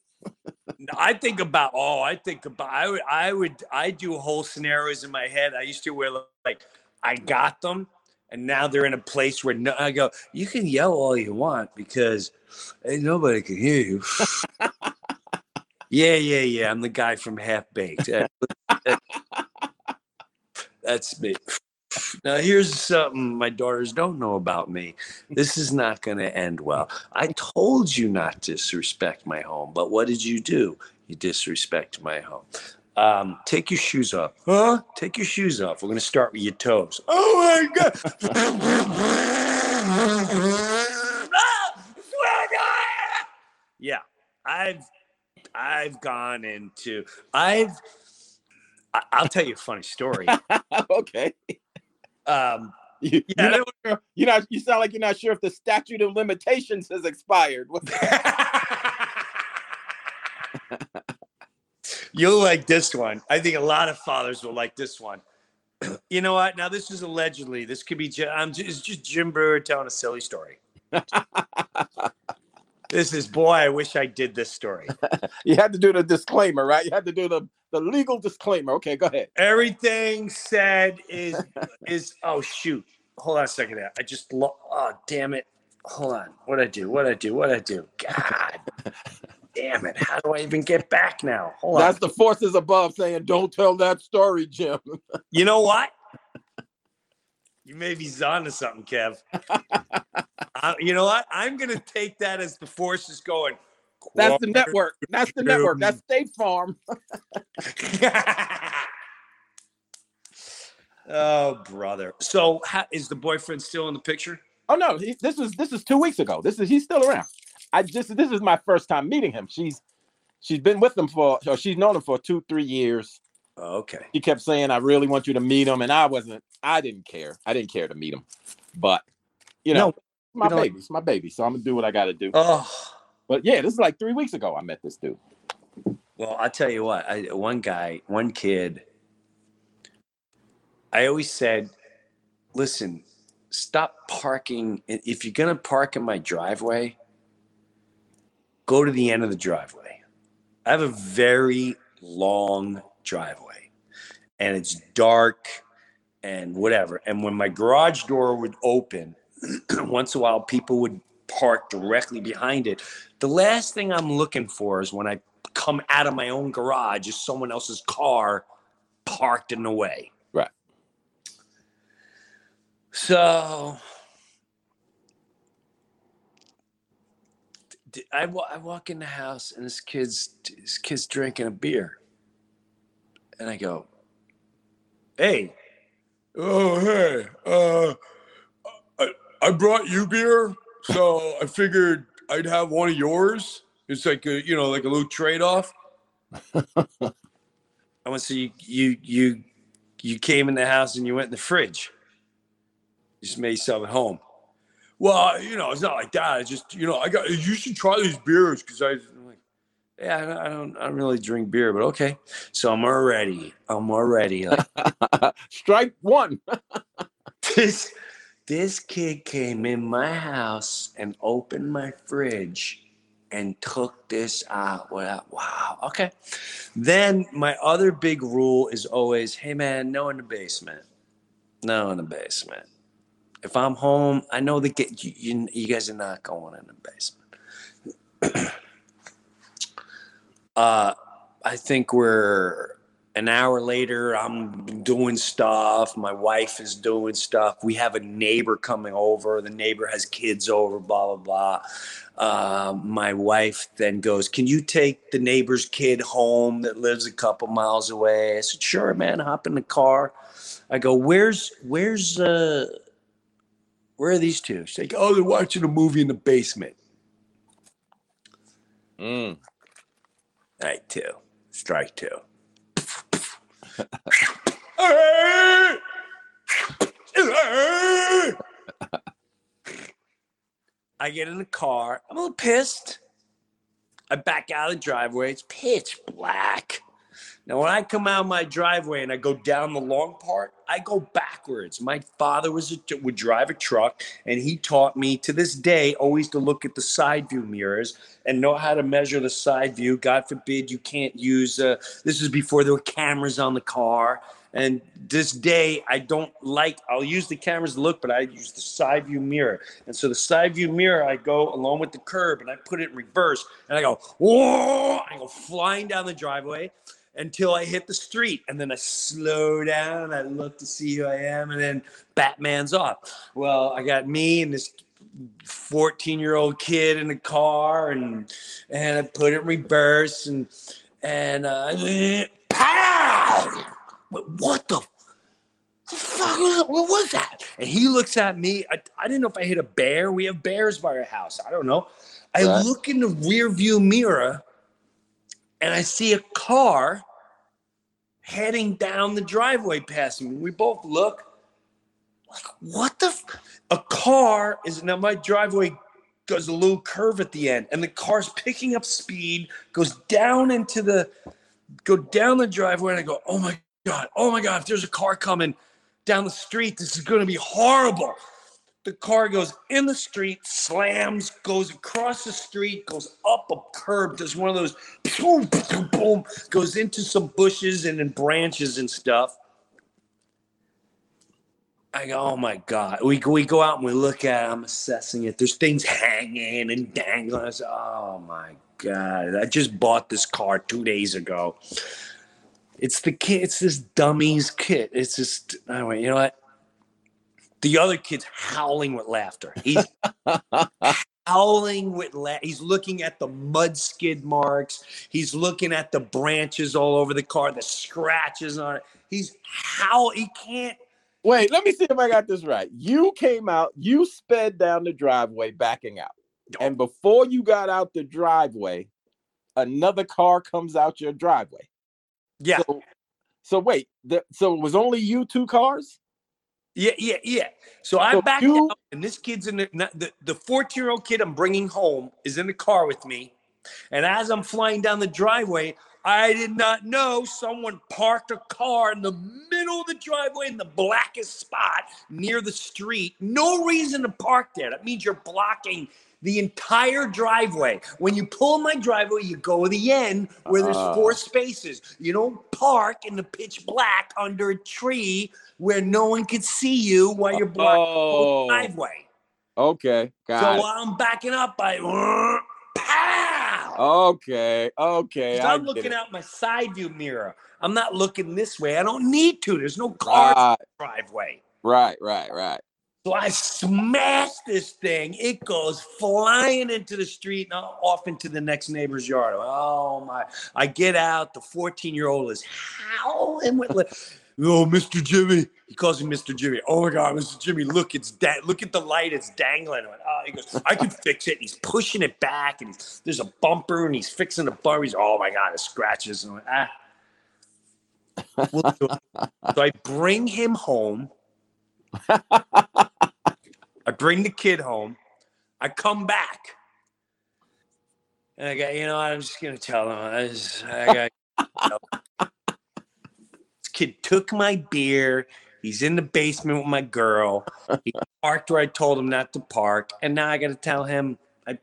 I think about oh, I think about I would I would I do whole scenarios in my head. I used to where like I got them and now they're in a place where no, I go, you can yell all you want because ain't nobody can hear you. yeah, yeah, yeah. I'm the guy from Half Baked. That's me. Now here's something my daughters don't know about me. This is not going to end well. I told you not to disrespect my home, but what did you do? You disrespect my home. Um, take your shoes off. Huh? Take your shoes off. We're going to start with your toes. Oh my God. Ah, [LAUGHS] yeah, I've I've gone into I've I'll tell you a funny story. [LAUGHS]
okay.
Um,
You,
Yeah,
you're, not you're not. You sound like you're not sure if the statute of limitations has expired. [LAUGHS]
You'll like this one. I think a lot of fathers will like this one. [CLEARS THROAT] You know what? Now this is allegedly. This could be. I'm just, it's just Jim Breuer telling a silly story. [LAUGHS] this is boy. I wish I did this story. [LAUGHS]
you had to do the disclaimer, right? You had to do the the legal disclaimer. Okay, go ahead.
Everything said is is. Oh shoot! Hold on a second. There. I just. Lo- oh damn it! Hold on. What I do? What I do? What I do? God. Damn it! How do I even get back now? Hold on.
That's the forces above saying, "Don't tell that story, Jim."
You know what? You may be onto something, Kev. [LAUGHS] Uh, you know what? I'm gonna take that as the force is going.
That's the network. That's the network. That's State Farm. [LAUGHS]
oh, brother. So, is the boyfriend still in the picture?
Oh no, he, this is this is two weeks ago. This is he's still around. I just this is my first time meeting him. She's she's been with him for or she's known him for two three years.
Oh, okay.
She kept saying, "I really want you to meet him," and I wasn't. I didn't care. I didn't care to meet him, but you know,
No,
my
you
baby. It's my baby. So I'm gonna do what I got to do.
Oh,
But yeah, this is like three weeks ago. I met this dude.
well, I tell you what. I, one guy, one kid. I always said, "Listen, stop parking. If you're gonna park in my driveway, go to the end of the driveway. I have a very long driveway and it's dark and whatever. And when my garage door would open, [CLEARS THROAT] once in a while people would park directly behind it. The last thing I'm looking for is when I come out of my own garage is someone else's car parked in the way.
Right.
So I, I walk in the house and this kid's this kid's drinking a beer, and I go, "Hey, oh hey, uh, I I brought you beer, so I figured I'd have one of yours. It's like a you know like a little trade off." [LAUGHS] I went so you you you you came in the house and you went in the fridge. You just made yourself at home. Well, you know, it's not like that. It's just, you know, I got, you should try these beers because I, yeah, I don't, I don't, I don't really drink beer, but okay. So I'm already, I'm already like, [LAUGHS]
Strike one. [LAUGHS]
this, this kid came in my house and opened my fridge and took this out without, wow, okay. Then my other big rule is always, hey man, no in the basement. No in the basement. If I'm home, I know that get you, you, you guys are not going in the basement. [CLEARS THROAT] uh, I think we're an hour later. I'm doing stuff. My wife is doing stuff. We have a neighbor coming over. The neighbor has kids over. Blah blah blah. Uh, my wife then goes, "Can you take the neighbor's kid home that lives a couple miles away?" I said, "Sure, man. Hop in the car." I go, "Where's where's uh where are these two? She's like, "Oh, they're watching a movie in the basement."
Mm.
Right, two. Strike two. [LAUGHS] I get in the car. I'm a little pissed. I back out of the driveway. It's pitch black. Now, when I come out of my driveway and I go down the long part, I go backwards. My father was a, would drive a truck, and he taught me to this day always to look at the side view mirrors and know how to measure the side view. God forbid you can't use. Uh, this is before there were cameras on the car, and this day I don't like. I'll use the cameras to look, but I use the side view mirror. And so the side view mirror, I go along with the curb, and I put it in reverse, and I go whoa! I go flying down the driveway until I hit the street. And then I slow down. I look to see who I am. And then Batman's off. Well, I got me and this 14 year old kid in the car and and I put it in reverse and and uh pow! What the fuck was, what was that? And he looks at me. I, I didn't know if I hit a bear. We have bears by our house. I don't know. I
Right.
look in the rear view mirror and I see a car heading down the driveway past me. We both look like, what the? F-? A car is now my driveway goes a little curve at the end, and the car's picking up speed, goes down into the, go down the driveway, and I go, oh my god, oh my god, if there's a car coming down the street, this is going to be horrible. The car goes in the street, slams, goes across the street, goes up a curb, does one of those boom, boom, boom, goes into some bushes and then branches and stuff. I go, oh my God. We, we go out and we look at it, I'm assessing it. There's things hanging and dangling. I say, oh my God. I just bought this car two days ago. It's the kit. it's this dummy's kit. It's just, anyway, you know what? The other kid's howling with laughter. He's [LAUGHS] howling with la- he's looking at the mud skid marks he's looking at the branches all over the car the scratches on it he's how he can't
Wait, let me see if I got this right. You came out, you sped down the driveway backing out. And before you got out the driveway, another car comes out your driveway.
yeah
So, so wait, the, so it was only you two cars?
Yeah yeah yeah so i
So
backed
you-
out and this kid's in the the the 14 year old kid i'm bringing home is in the car with me and as i'm flying down the driveway I did not know someone parked a car in the middle of the driveway in the blackest spot near the street. No reason to park there. That means you're blocking the entire driveway. When you pull my driveway, you go to the end where there's
Ah.
four spaces. You don't park in the pitch black under a tree where no one can see you while you're blocking the
Oh,
driveway.
okay,
So
got
while I'm backing up, I [LAUGHS] pow.
it. Okay, okay.
I'm looking
it.
out my side view mirror. I'm not looking this way. I don't need to. There's no car
Right,
driveway.
right, right, right.
So I smash this thing. It goes flying into the street and off into the next neighbor's yard. Oh my! I get out. The 14 year old is howling with. [LAUGHS] Oh, Mr. Jimmy. He calls him Mr. Jimmy. Oh my God, Mr. Jimmy, look, it's da- look at the light, it's dangling. Went, oh, he goes, I can fix it. And he's pushing it back, and there's a bumper, and he's fixing the bumper. He's, oh my God, it scratches. And I went, ah. [LAUGHS] So I bring him home. I bring the kid home. I come back. And I got, you know, I'm just gonna tell him. I, just, I got. this kid took my beer. He's in the basement with my girl. He parked where I told him not to park, and now I got to tell him. I,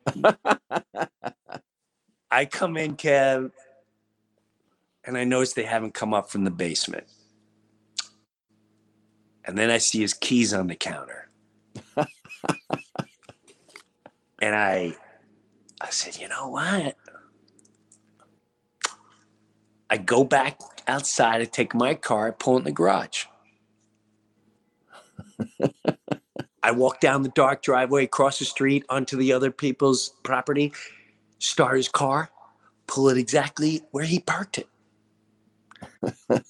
I come in, Kev, and I notice they haven't come up from the basement. And then I see his keys on the counter. [LAUGHS] and I I said, you know what? I go back outside, I take my car, I pull it in the garage. [LAUGHS] I walk down the dark driveway, across the street onto the other people's property, start his car, pull it exactly where he parked it.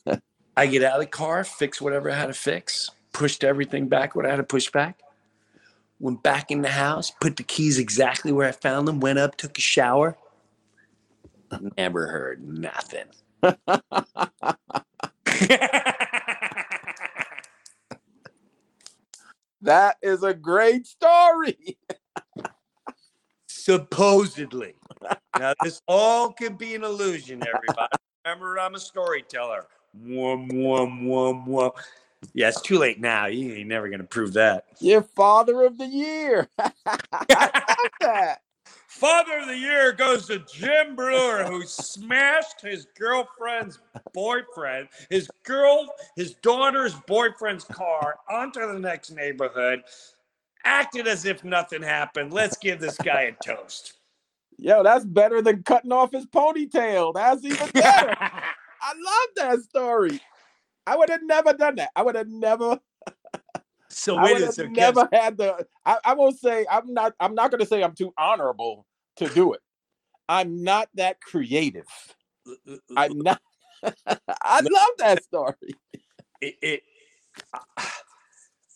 [LAUGHS] I get out of the car, fix whatever I had to fix, pushed everything back what I had to push back. Went back in the house, put the keys exactly where I found them, went up, took a shower. Never heard nothing. [LAUGHS]
That is a great story.
Supposedly. Now, this all could be an illusion, everybody. Remember, I'm a storyteller. Yeah, it's too late now. You ain't never going to prove that.
Your father of the year. [LAUGHS] I [LAUGHS] that.
Father of the year goes to Jim Breuer, who smashed his girlfriend's boyfriend, his girl, his daughter's boyfriend's car onto the next neighborhood, acted as if nothing happened. Let's give this guy a toast.
Yo, that's better than cutting off his ponytail. That's even better. [LAUGHS] I love that story. I would have never done that. I would have never.
So wait a second.
never had the. I, I won't say I'm not. I'm not going to say I'm too honorable to do it. I'm not that creative. I'm not. [LAUGHS] I love that story.
it, it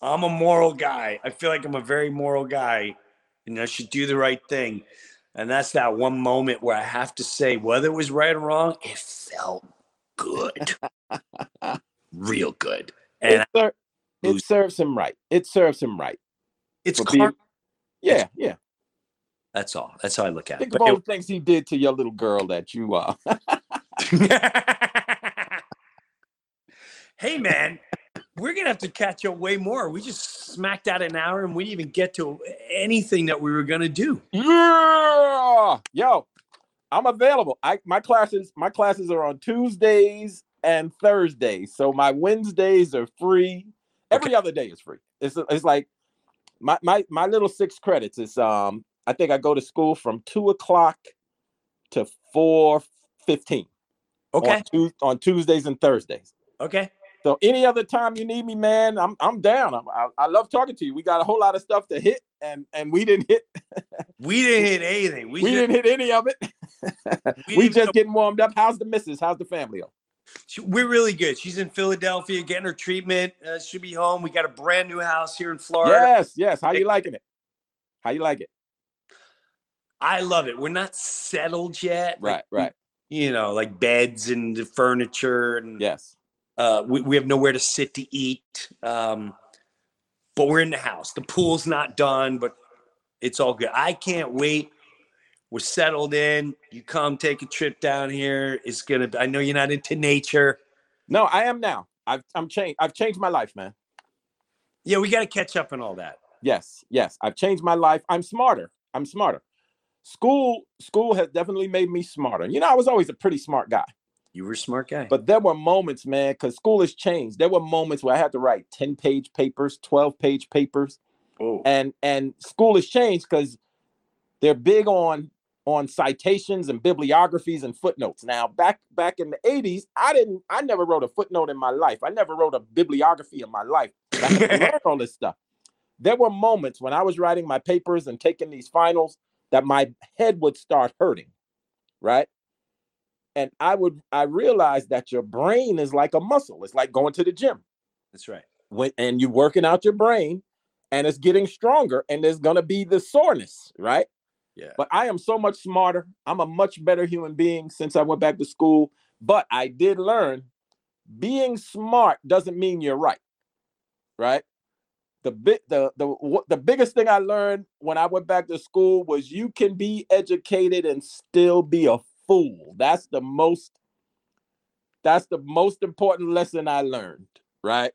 I'm a moral guy. I feel like I'm a very moral guy and I should do the right thing. And that's that one moment where I have to say whether it was right or wrong, it felt good. [LAUGHS] Real good. And
It, ser- it serves him right. It serves him right.
it's
for being-. Yeah, yeah.
That's all. That's how I look at it.
Think of all the things he did to your little girl that you uh [LAUGHS]
hey man, we're gonna have to catch up way more. We just smacked out an hour and we didn't even get to anything that we were gonna do.
Yeah, yo, I'm available. I my classes my classes are on Tuesdays and Thursdays, so my Wednesdays are free. Every other day is free. It's it's like my my my little six credits is um I think I go to school from two o'clock to four fifteen.
Okay.
on, Tues- on Tuesdays and Thursdays.
Okay.
So any other time you need me, man, I'm I'm down. I'm, I, I love talking to you. We got a whole lot of stuff to hit, and and we didn't hit
We didn't [LAUGHS] hit anything. We,
we,
just,
didn't hit any of it.
We
we just getting warmed up. How's the missus? How's the family?
We're really good. She's in Philadelphia getting her treatment. Uh, she'll be home. We got a brand new house here in Florida.
Yes, yes. How you liking it? How you like it?
I love it. We're not settled yet.
Right,
Like,
right.
You know, like beds and the furniture, and
Yes.
uh, we, we have nowhere to sit to eat. Um, but we're in the house. The pool's not done, but it's all good. I can't wait. We're settled in. You come take a trip down here. It's gonna. I know you're not into nature.
No, I am now. I've I'm changed. I've changed my life, man.
Yeah, we got to catch up on all that.
Yes, yes. I've changed my life. I'm smarter. I'm smarter. School school has definitely made me smarter. You know, I was always a pretty smart guy.
You were a smart guy.
But there were moments, man, because school has changed. There were moments where I had to write 10 page papers, 12 page papers.
oh,
And and school has changed because they're big on on citations and bibliographies and footnotes. Now, back back in the 80s, I didn't I never wrote a footnote in my life. I never wrote a bibliography in my life. I all this stuff. There were moments when I was writing my papers and taking these finals that my head would start hurting, right? And I would I realized that your brain is like a muscle. It's like going to the gym.
that's right.
When and you're working out your brain and it's getting stronger and there's gonna be the soreness, right?
Yeah.
But I am so much smarter. I'm a much better human being since I went back to school. But I did learn being smart doesn't mean you're right. Right? The bit the the wh- the biggest thing I learned when I went back to school was you can be educated and still be a fool. That's the most that's the most important lesson I learned, right?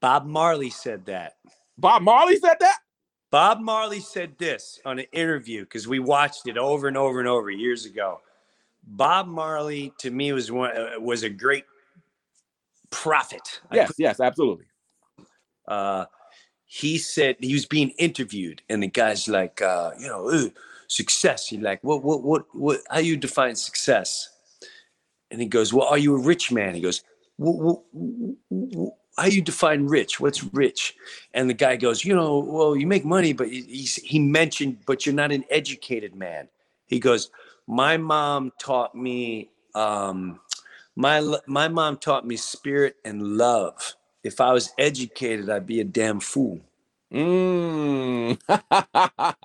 Bob Marley said that.
Bob Marley said that?
Bob Marley said this on an interview because we watched it over and over and over years ago. Bob Marley to me was one uh, was a great prophet.
Yes, yes, absolutely.
uh, he said he was being interviewed, and the guy's like, uh, you know, "Ugh, success. He's like, what, what, what, what? How you define success? And he goes, well, are you a rich man? He goes, "Wh- wh- wh- how you define rich? What's rich? And the guy goes, you know, well, you make money, but he, he's- he mentioned, but you're not an educated man. He goes, my mom taught me, um, my my mom taught me spirit and love. If I was educated, I'd be a damn fool.
Mm. [LAUGHS]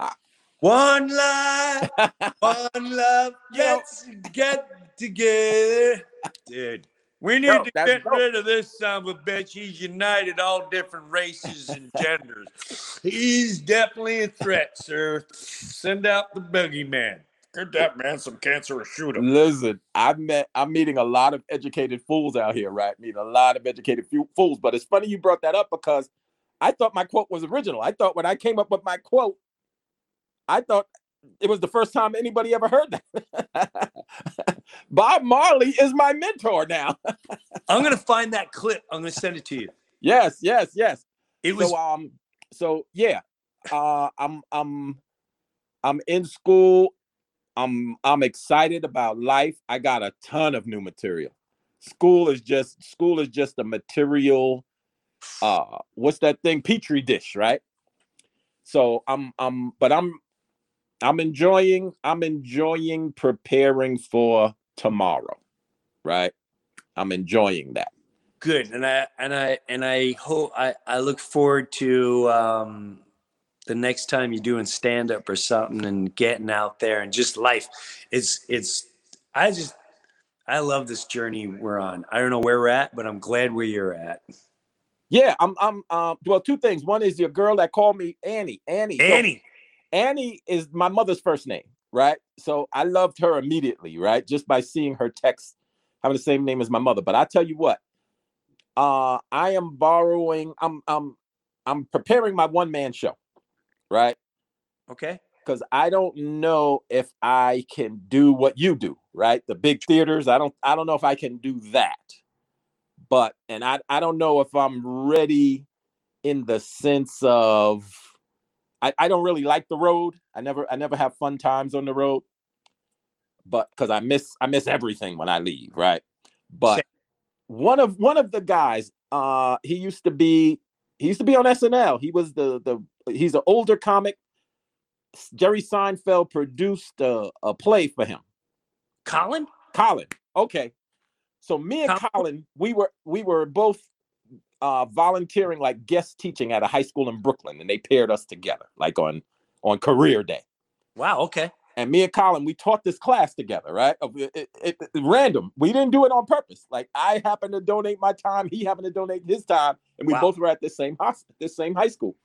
One life, [LAUGHS] one love. Let's get together, dude. We need
Yo,
to get
dope.
rid of this son of a bitch. He's united all different races and genders. He's definitely a threat, sir. Send out the boogeyman. Get that man some cancer or shoot him.
Listen, I've met, I'm meeting a lot of educated fools out here, right? Meeting a lot of educated fools. But it's funny you brought that up because I thought my quote was original. I thought when I came up with my quote, I thought it was the first time anybody ever heard that. [LAUGHS] Bob Marley is my mentor now.
I'm gonna [LAUGHS] find that clip. I'm gonna send it to you.
yes, yes, yes.
It was
so um so yeah uh i'm i'm i'm in school i'm i'm excited about life i got a ton of new material school is just school is just a material uh what's that thing petri dish right so i'm i'm but i'm i'm enjoying i'm enjoying preparing for tomorrow right i'm enjoying that
good and i and i and i hope i i look forward to um the next time you're doing stand up or something and getting out there and just life it's it's i just i love this journey we're on i don't know where we're at but i'm glad where you're at
Yeah, I'm. I'm. Um. Well, two things. One is your girl that called me Annie. Annie.
Annie
Annie is my mother's first name, right? So I loved her immediately, right? Just by seeing her text having the same name as my mother. But I tell you what, uh, I am borrowing. I'm. I'm. I'm preparing my one man show, right?
okay
Because I don't know if I can do what you do, right? The big theaters. I don't. I don't know if I can do that. But and I. I don't know if I'm ready in the sense of I, I don't really like the road. I never I never have fun times on the road. But because I miss I miss everything when I leave, right? But one of one of the guys, uh, he used to be he used to be on SNL. He was the the he's an older comic. Jerry Seinfeld produced a, a play for him.
colin
Colin. Okay. So me and Colin, we were we were both uh volunteering like guest teaching at a high school in Brooklyn, and they paired us together, like on on career day.
wow okay
And me and Colin, we taught this class together, right? It, it- it- random. We didn't do it on purpose. Like I happened to donate my time, he happened to donate his time, and we
Wow.
both were at this same hos- this same high school.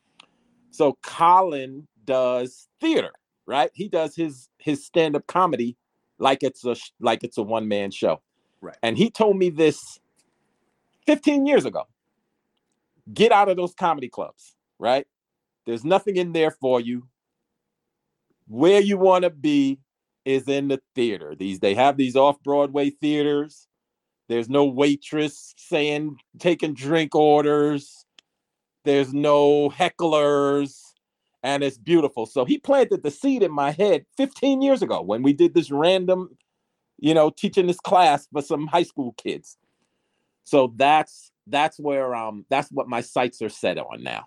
So Colin does theater, right? He does his his stand up comedy like it's a like it's a one man show.
Right.
And he told me this 15 years ago. Get out of those comedy clubs, right? There's nothing in there for you. Where you want to be is in the theater. These they have these off-Broadway theaters. There's no waitress saying taking drink orders. There's no hecklers and it's beautiful. So he planted the seed in my head 15 years ago when we did this random, you know, teaching this class for some high school kids. So that's that's where um that's what my sights are set on now.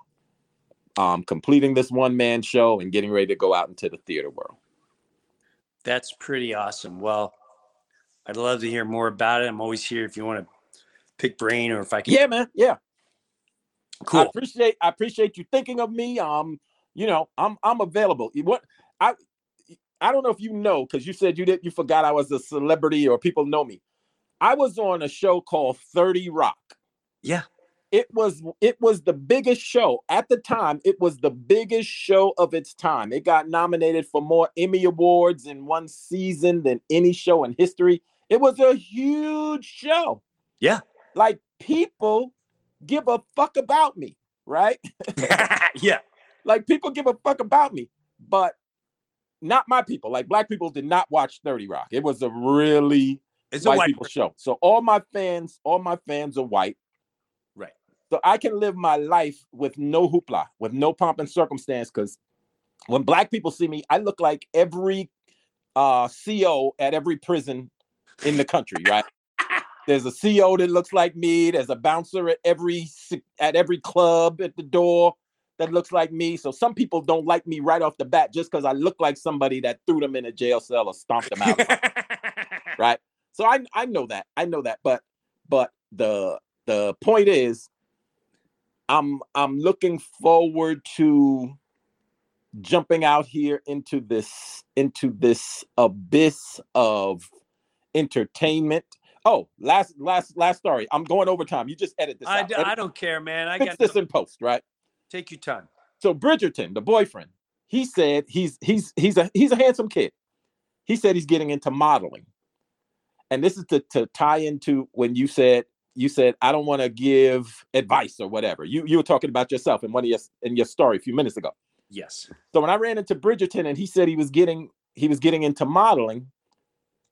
Um completing this one man show and getting ready to go out into the theater world.
that's pretty awesome well i'd love to hear more about it i'm always here if you want to pick brain or if i can
Yeah, man. Yeah.
Cool.
I appreciate I appreciate you thinking of me. Um, you know, I'm I'm available. What I I don't know if you know because you said you did you forgot I was a celebrity or people know me. I was on a show called 30 Rock.
Yeah
It was it was the biggest show at the time. It was the biggest show of its time. It got nominated for more Emmy awards in one season than any show in history. It was a huge show.
Yeah.
Like people give a fuck about me, right? [LAUGHS] [LAUGHS]
yeah
like people give a fuck about me, but not my people. Like black people did not watch 30 Rock. It was a really
it's a
white
white
people show. So all my fans, all my fans are white. So I can live my life with no hoopla, with no pomp and circumstance. Because when black people see me, I look like every uh CO at every prison in the country, right? There's a CO that looks like me. There's a bouncer at every at every club at the door that looks like me. So some people don't like me right off the bat just because I look like somebody that threw them in a jail cell or stomped them out. [LAUGHS] right so i i know that i know that but but the the point is i'm i'm looking forward to jumping out here into this into this abyss of entertainment. Oh, last last last story. I'm going over time. You just edit this.
I,
out.
d-
Edit-
I don't care, man. I
fix
got
this in post, right?
take your time.
So Bridgerton, the boyfriend, he said he's he's he's a he's a handsome kid. He said he's getting into modeling. And this is to, to tie into when you said you said I don't want to give advice or whatever. You you were talking about yourself in one of your in your story a few minutes ago.
Yes.
So when I ran into Bridgerton and he said he was getting he was getting into modeling,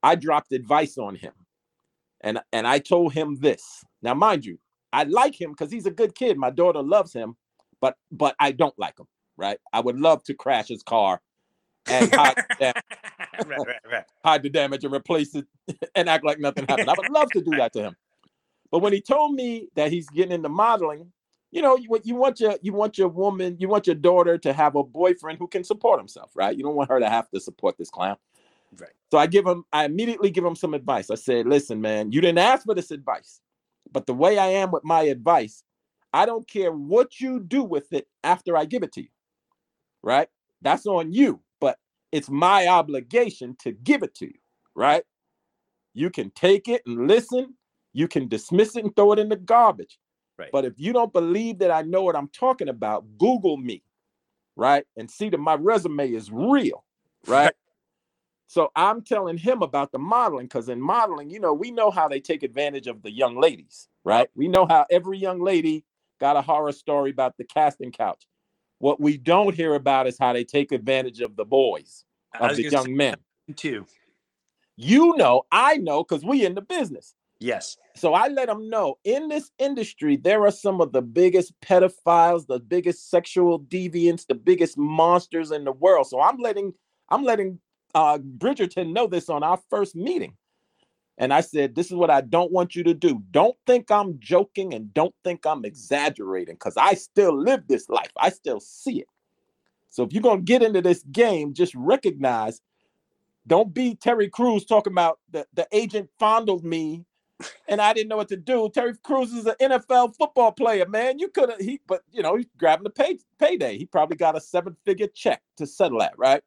I dropped advice on him. And and I told him this. Now mind you, I like him because he's a good kid. My daughter loves him, but but I don't like him, right? I would love to crash his car and hide, the [LAUGHS]
right, right, right.
hide the damage and replace it [LAUGHS] and act like nothing happened. I would love to do that to him. But when he told me that he's getting into modeling, you know, you, you want your you want your woman, you want your daughter to have a boyfriend who can support himself, right? You don't want her to have to support this clown.
Right.
So I give him, I immediately give him some advice. I said, listen, man, you didn't ask for this advice, but the way I am with my advice, I don't care what you do with it after I give it to you. Right? That's on you, but it's my obligation to give it to you. Right? You can take it and listen. You can dismiss it and throw it in the garbage.
Right.
But if you don't believe that I know what I'm talking about, Google me, right? And see that my resume is real, right? [LAUGHS] so I'm telling him about the modeling because in modeling, you know, we know how they take advantage of the young ladies, right? We know how every young lady got a horror story about the casting couch. What we don't hear about is how they take advantage of the boys, of the young men. [LAUGHS]
too.
You know, I know because we in the business.
Yes.
So I let them know in this industry, there are some of the biggest pedophiles, the biggest sexual deviants, the biggest monsters in the world. So I'm letting I'm letting uh, Bridgerton know this on our first meeting. And I said, This is what I don't want you to do. Don't think I'm joking and don't think I'm exaggerating because I still live this life. I still see it. So if you're going to get into this game, just recognize don't be Terry Crews talking about the, the agent fondled me and I didn't know what to do. Terry Crews is an NFL football player, man. You could have he, but you know, he's grabbing the pay payday. He probably got a seven-figure check to settle that, right?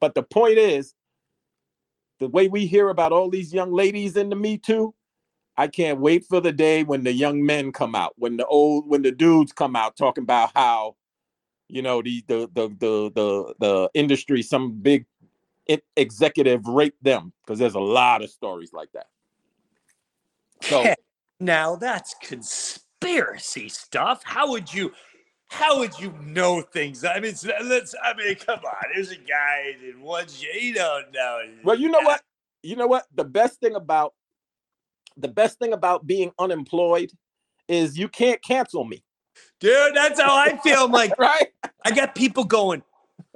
But the point is, the way we hear about all these young ladies in the Me Too, I can't wait for the day when the young men come out, when the old, when the dudes come out talking about how, you know, the the the the the, the industry, some big executive raped them, because there's a lot of stories like that. So [LAUGHS]
Now that's conspiracy stuff. How would you? How would you know things? I mean, let's. I mean, come on. There's a guy in one. You don't know.
Well, you know what? You know what? The best thing about the best thing about being unemployed is you can't cancel me,
dude? That's how I feel. I'm [LAUGHS] like,
right?
I got people going,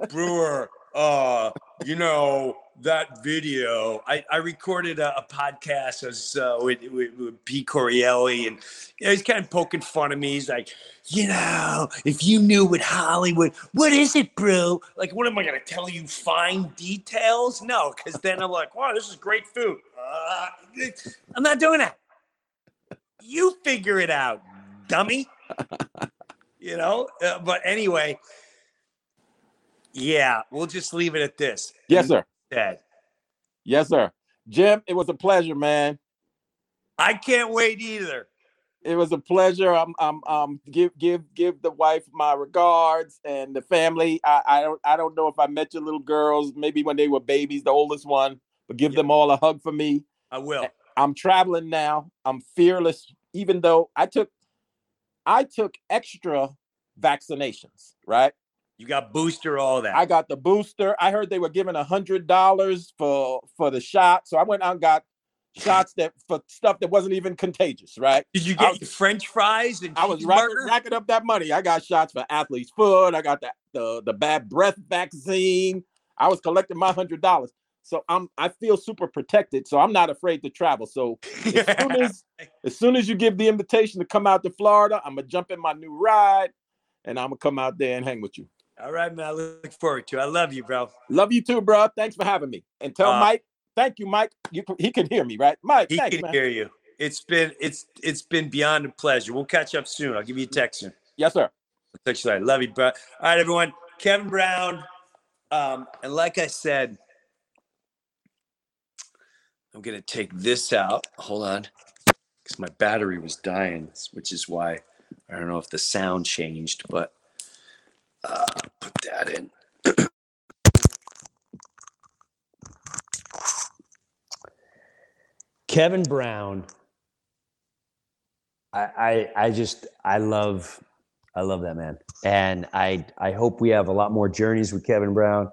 Breuer. Uh, you know that video. I, I recorded a, a podcast as uh, with, with, with P. Corielli, and you know, he's kind of poking fun of me. He's like, you know, if you knew what Hollywood, what is it, bro? Like, what am I gonna tell you? Fine details? No, because then I'm like, wow, this is great food. Uh, I'm not doing that. You figure it out, dummy. you know. Uh, but anyway. Yeah, we'll just leave it at this.
Yes, sir. Yes, sir. Jim, it was a pleasure, man.
I can't wait either.
It was a pleasure. I'm, I'm, um, give, give, give the wife my regards and the family. I, I don't, I don't know if I met your little girls, maybe when they were babies, the oldest one, but give
Yeah.
them all a hug for me.
I will.
I'm traveling now. I'm fearless, even though I took, I took extra vaccinations, right?
You got booster, all that.
I got the booster. I heard they were giving a hundred dollars for for the shot, so I went out and got shots that for stuff that wasn't even contagious, right?
Did you get
was-
French fries and
I was racking, racking up that money. I got shots for athlete's foot. I got the the, the bad breath vaccine. I was collecting my hundred dollars. So I'm I feel super protected. So I'm not afraid to travel. So [LAUGHS] as soon as as soon as you give the invitation to come out to Florida, I'm gonna jump in my new ride and I'm gonna come out there and hang with you.
All right, man. I look forward to. it. I love you, bro.
Love you too, bro. Thanks for having me. And tell
Uh,
Mike, thank you, Mike. You he can hear me, right? Mike,
He
thanks,
can
man.
hear you. It's been it's it's been beyond a pleasure. We'll catch up soon. I'll give you a text soon.
Yes, sir.
I'll text you later. Love you, bro. All right, everyone.
Kevin Brown. Um, and like I said, I'm gonna take this out. Hold on, because my battery was dying, which is why I don't know if the sound changed, but uh, put that in. [COUGHS]
Kevin Brown. I, I I just I love I love that man, and I I hope we have a lot more journeys with Kevin Brown,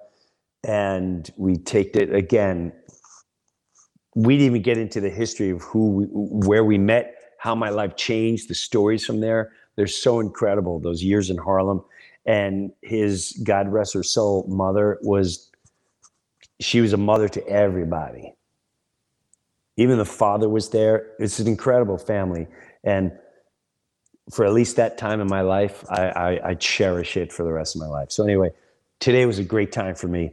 and we take it again. We didn't even get into the history of who we, where we met, how my life changed, the stories from there. They're so incredible. Those years in Harlem, and his God rest her soul mother was. She was a mother to everybody even the father was there. It's an incredible family, and for at least that time in my life, I, I, I cherish it for the rest of my life. So anyway, today was a great time for me.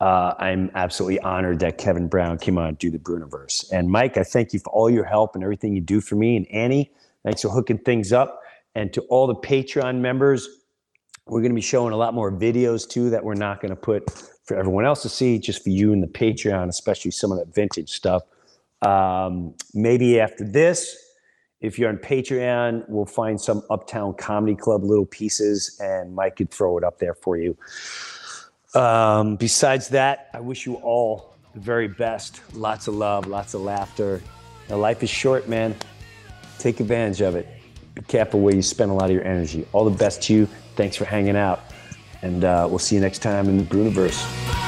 Uh, I'm absolutely honored that Kevin Brown came on to do the Breuniverse. And Mike, I thank you for all your help and everything you do for me. And Annie, thanks for hooking things up. And to all the Patreon members, we're going to be showing a lot more videos too that we're not going to put for everyone else to see, just for you and the Patreon, especially some of that vintage stuff. Um, maybe after this, if you're on Patreon, we'll find some Uptown Comedy Club little pieces, and Mike could throw it up there for you. Um, besides that, I wish you all the very best. Lots of love, lots of laughter. Now, life is short, man. Take advantage of it. Be careful where you spend a lot of your energy. All the best to you. Thanks for hanging out. And uh, we'll see you next time in the Breuniverse.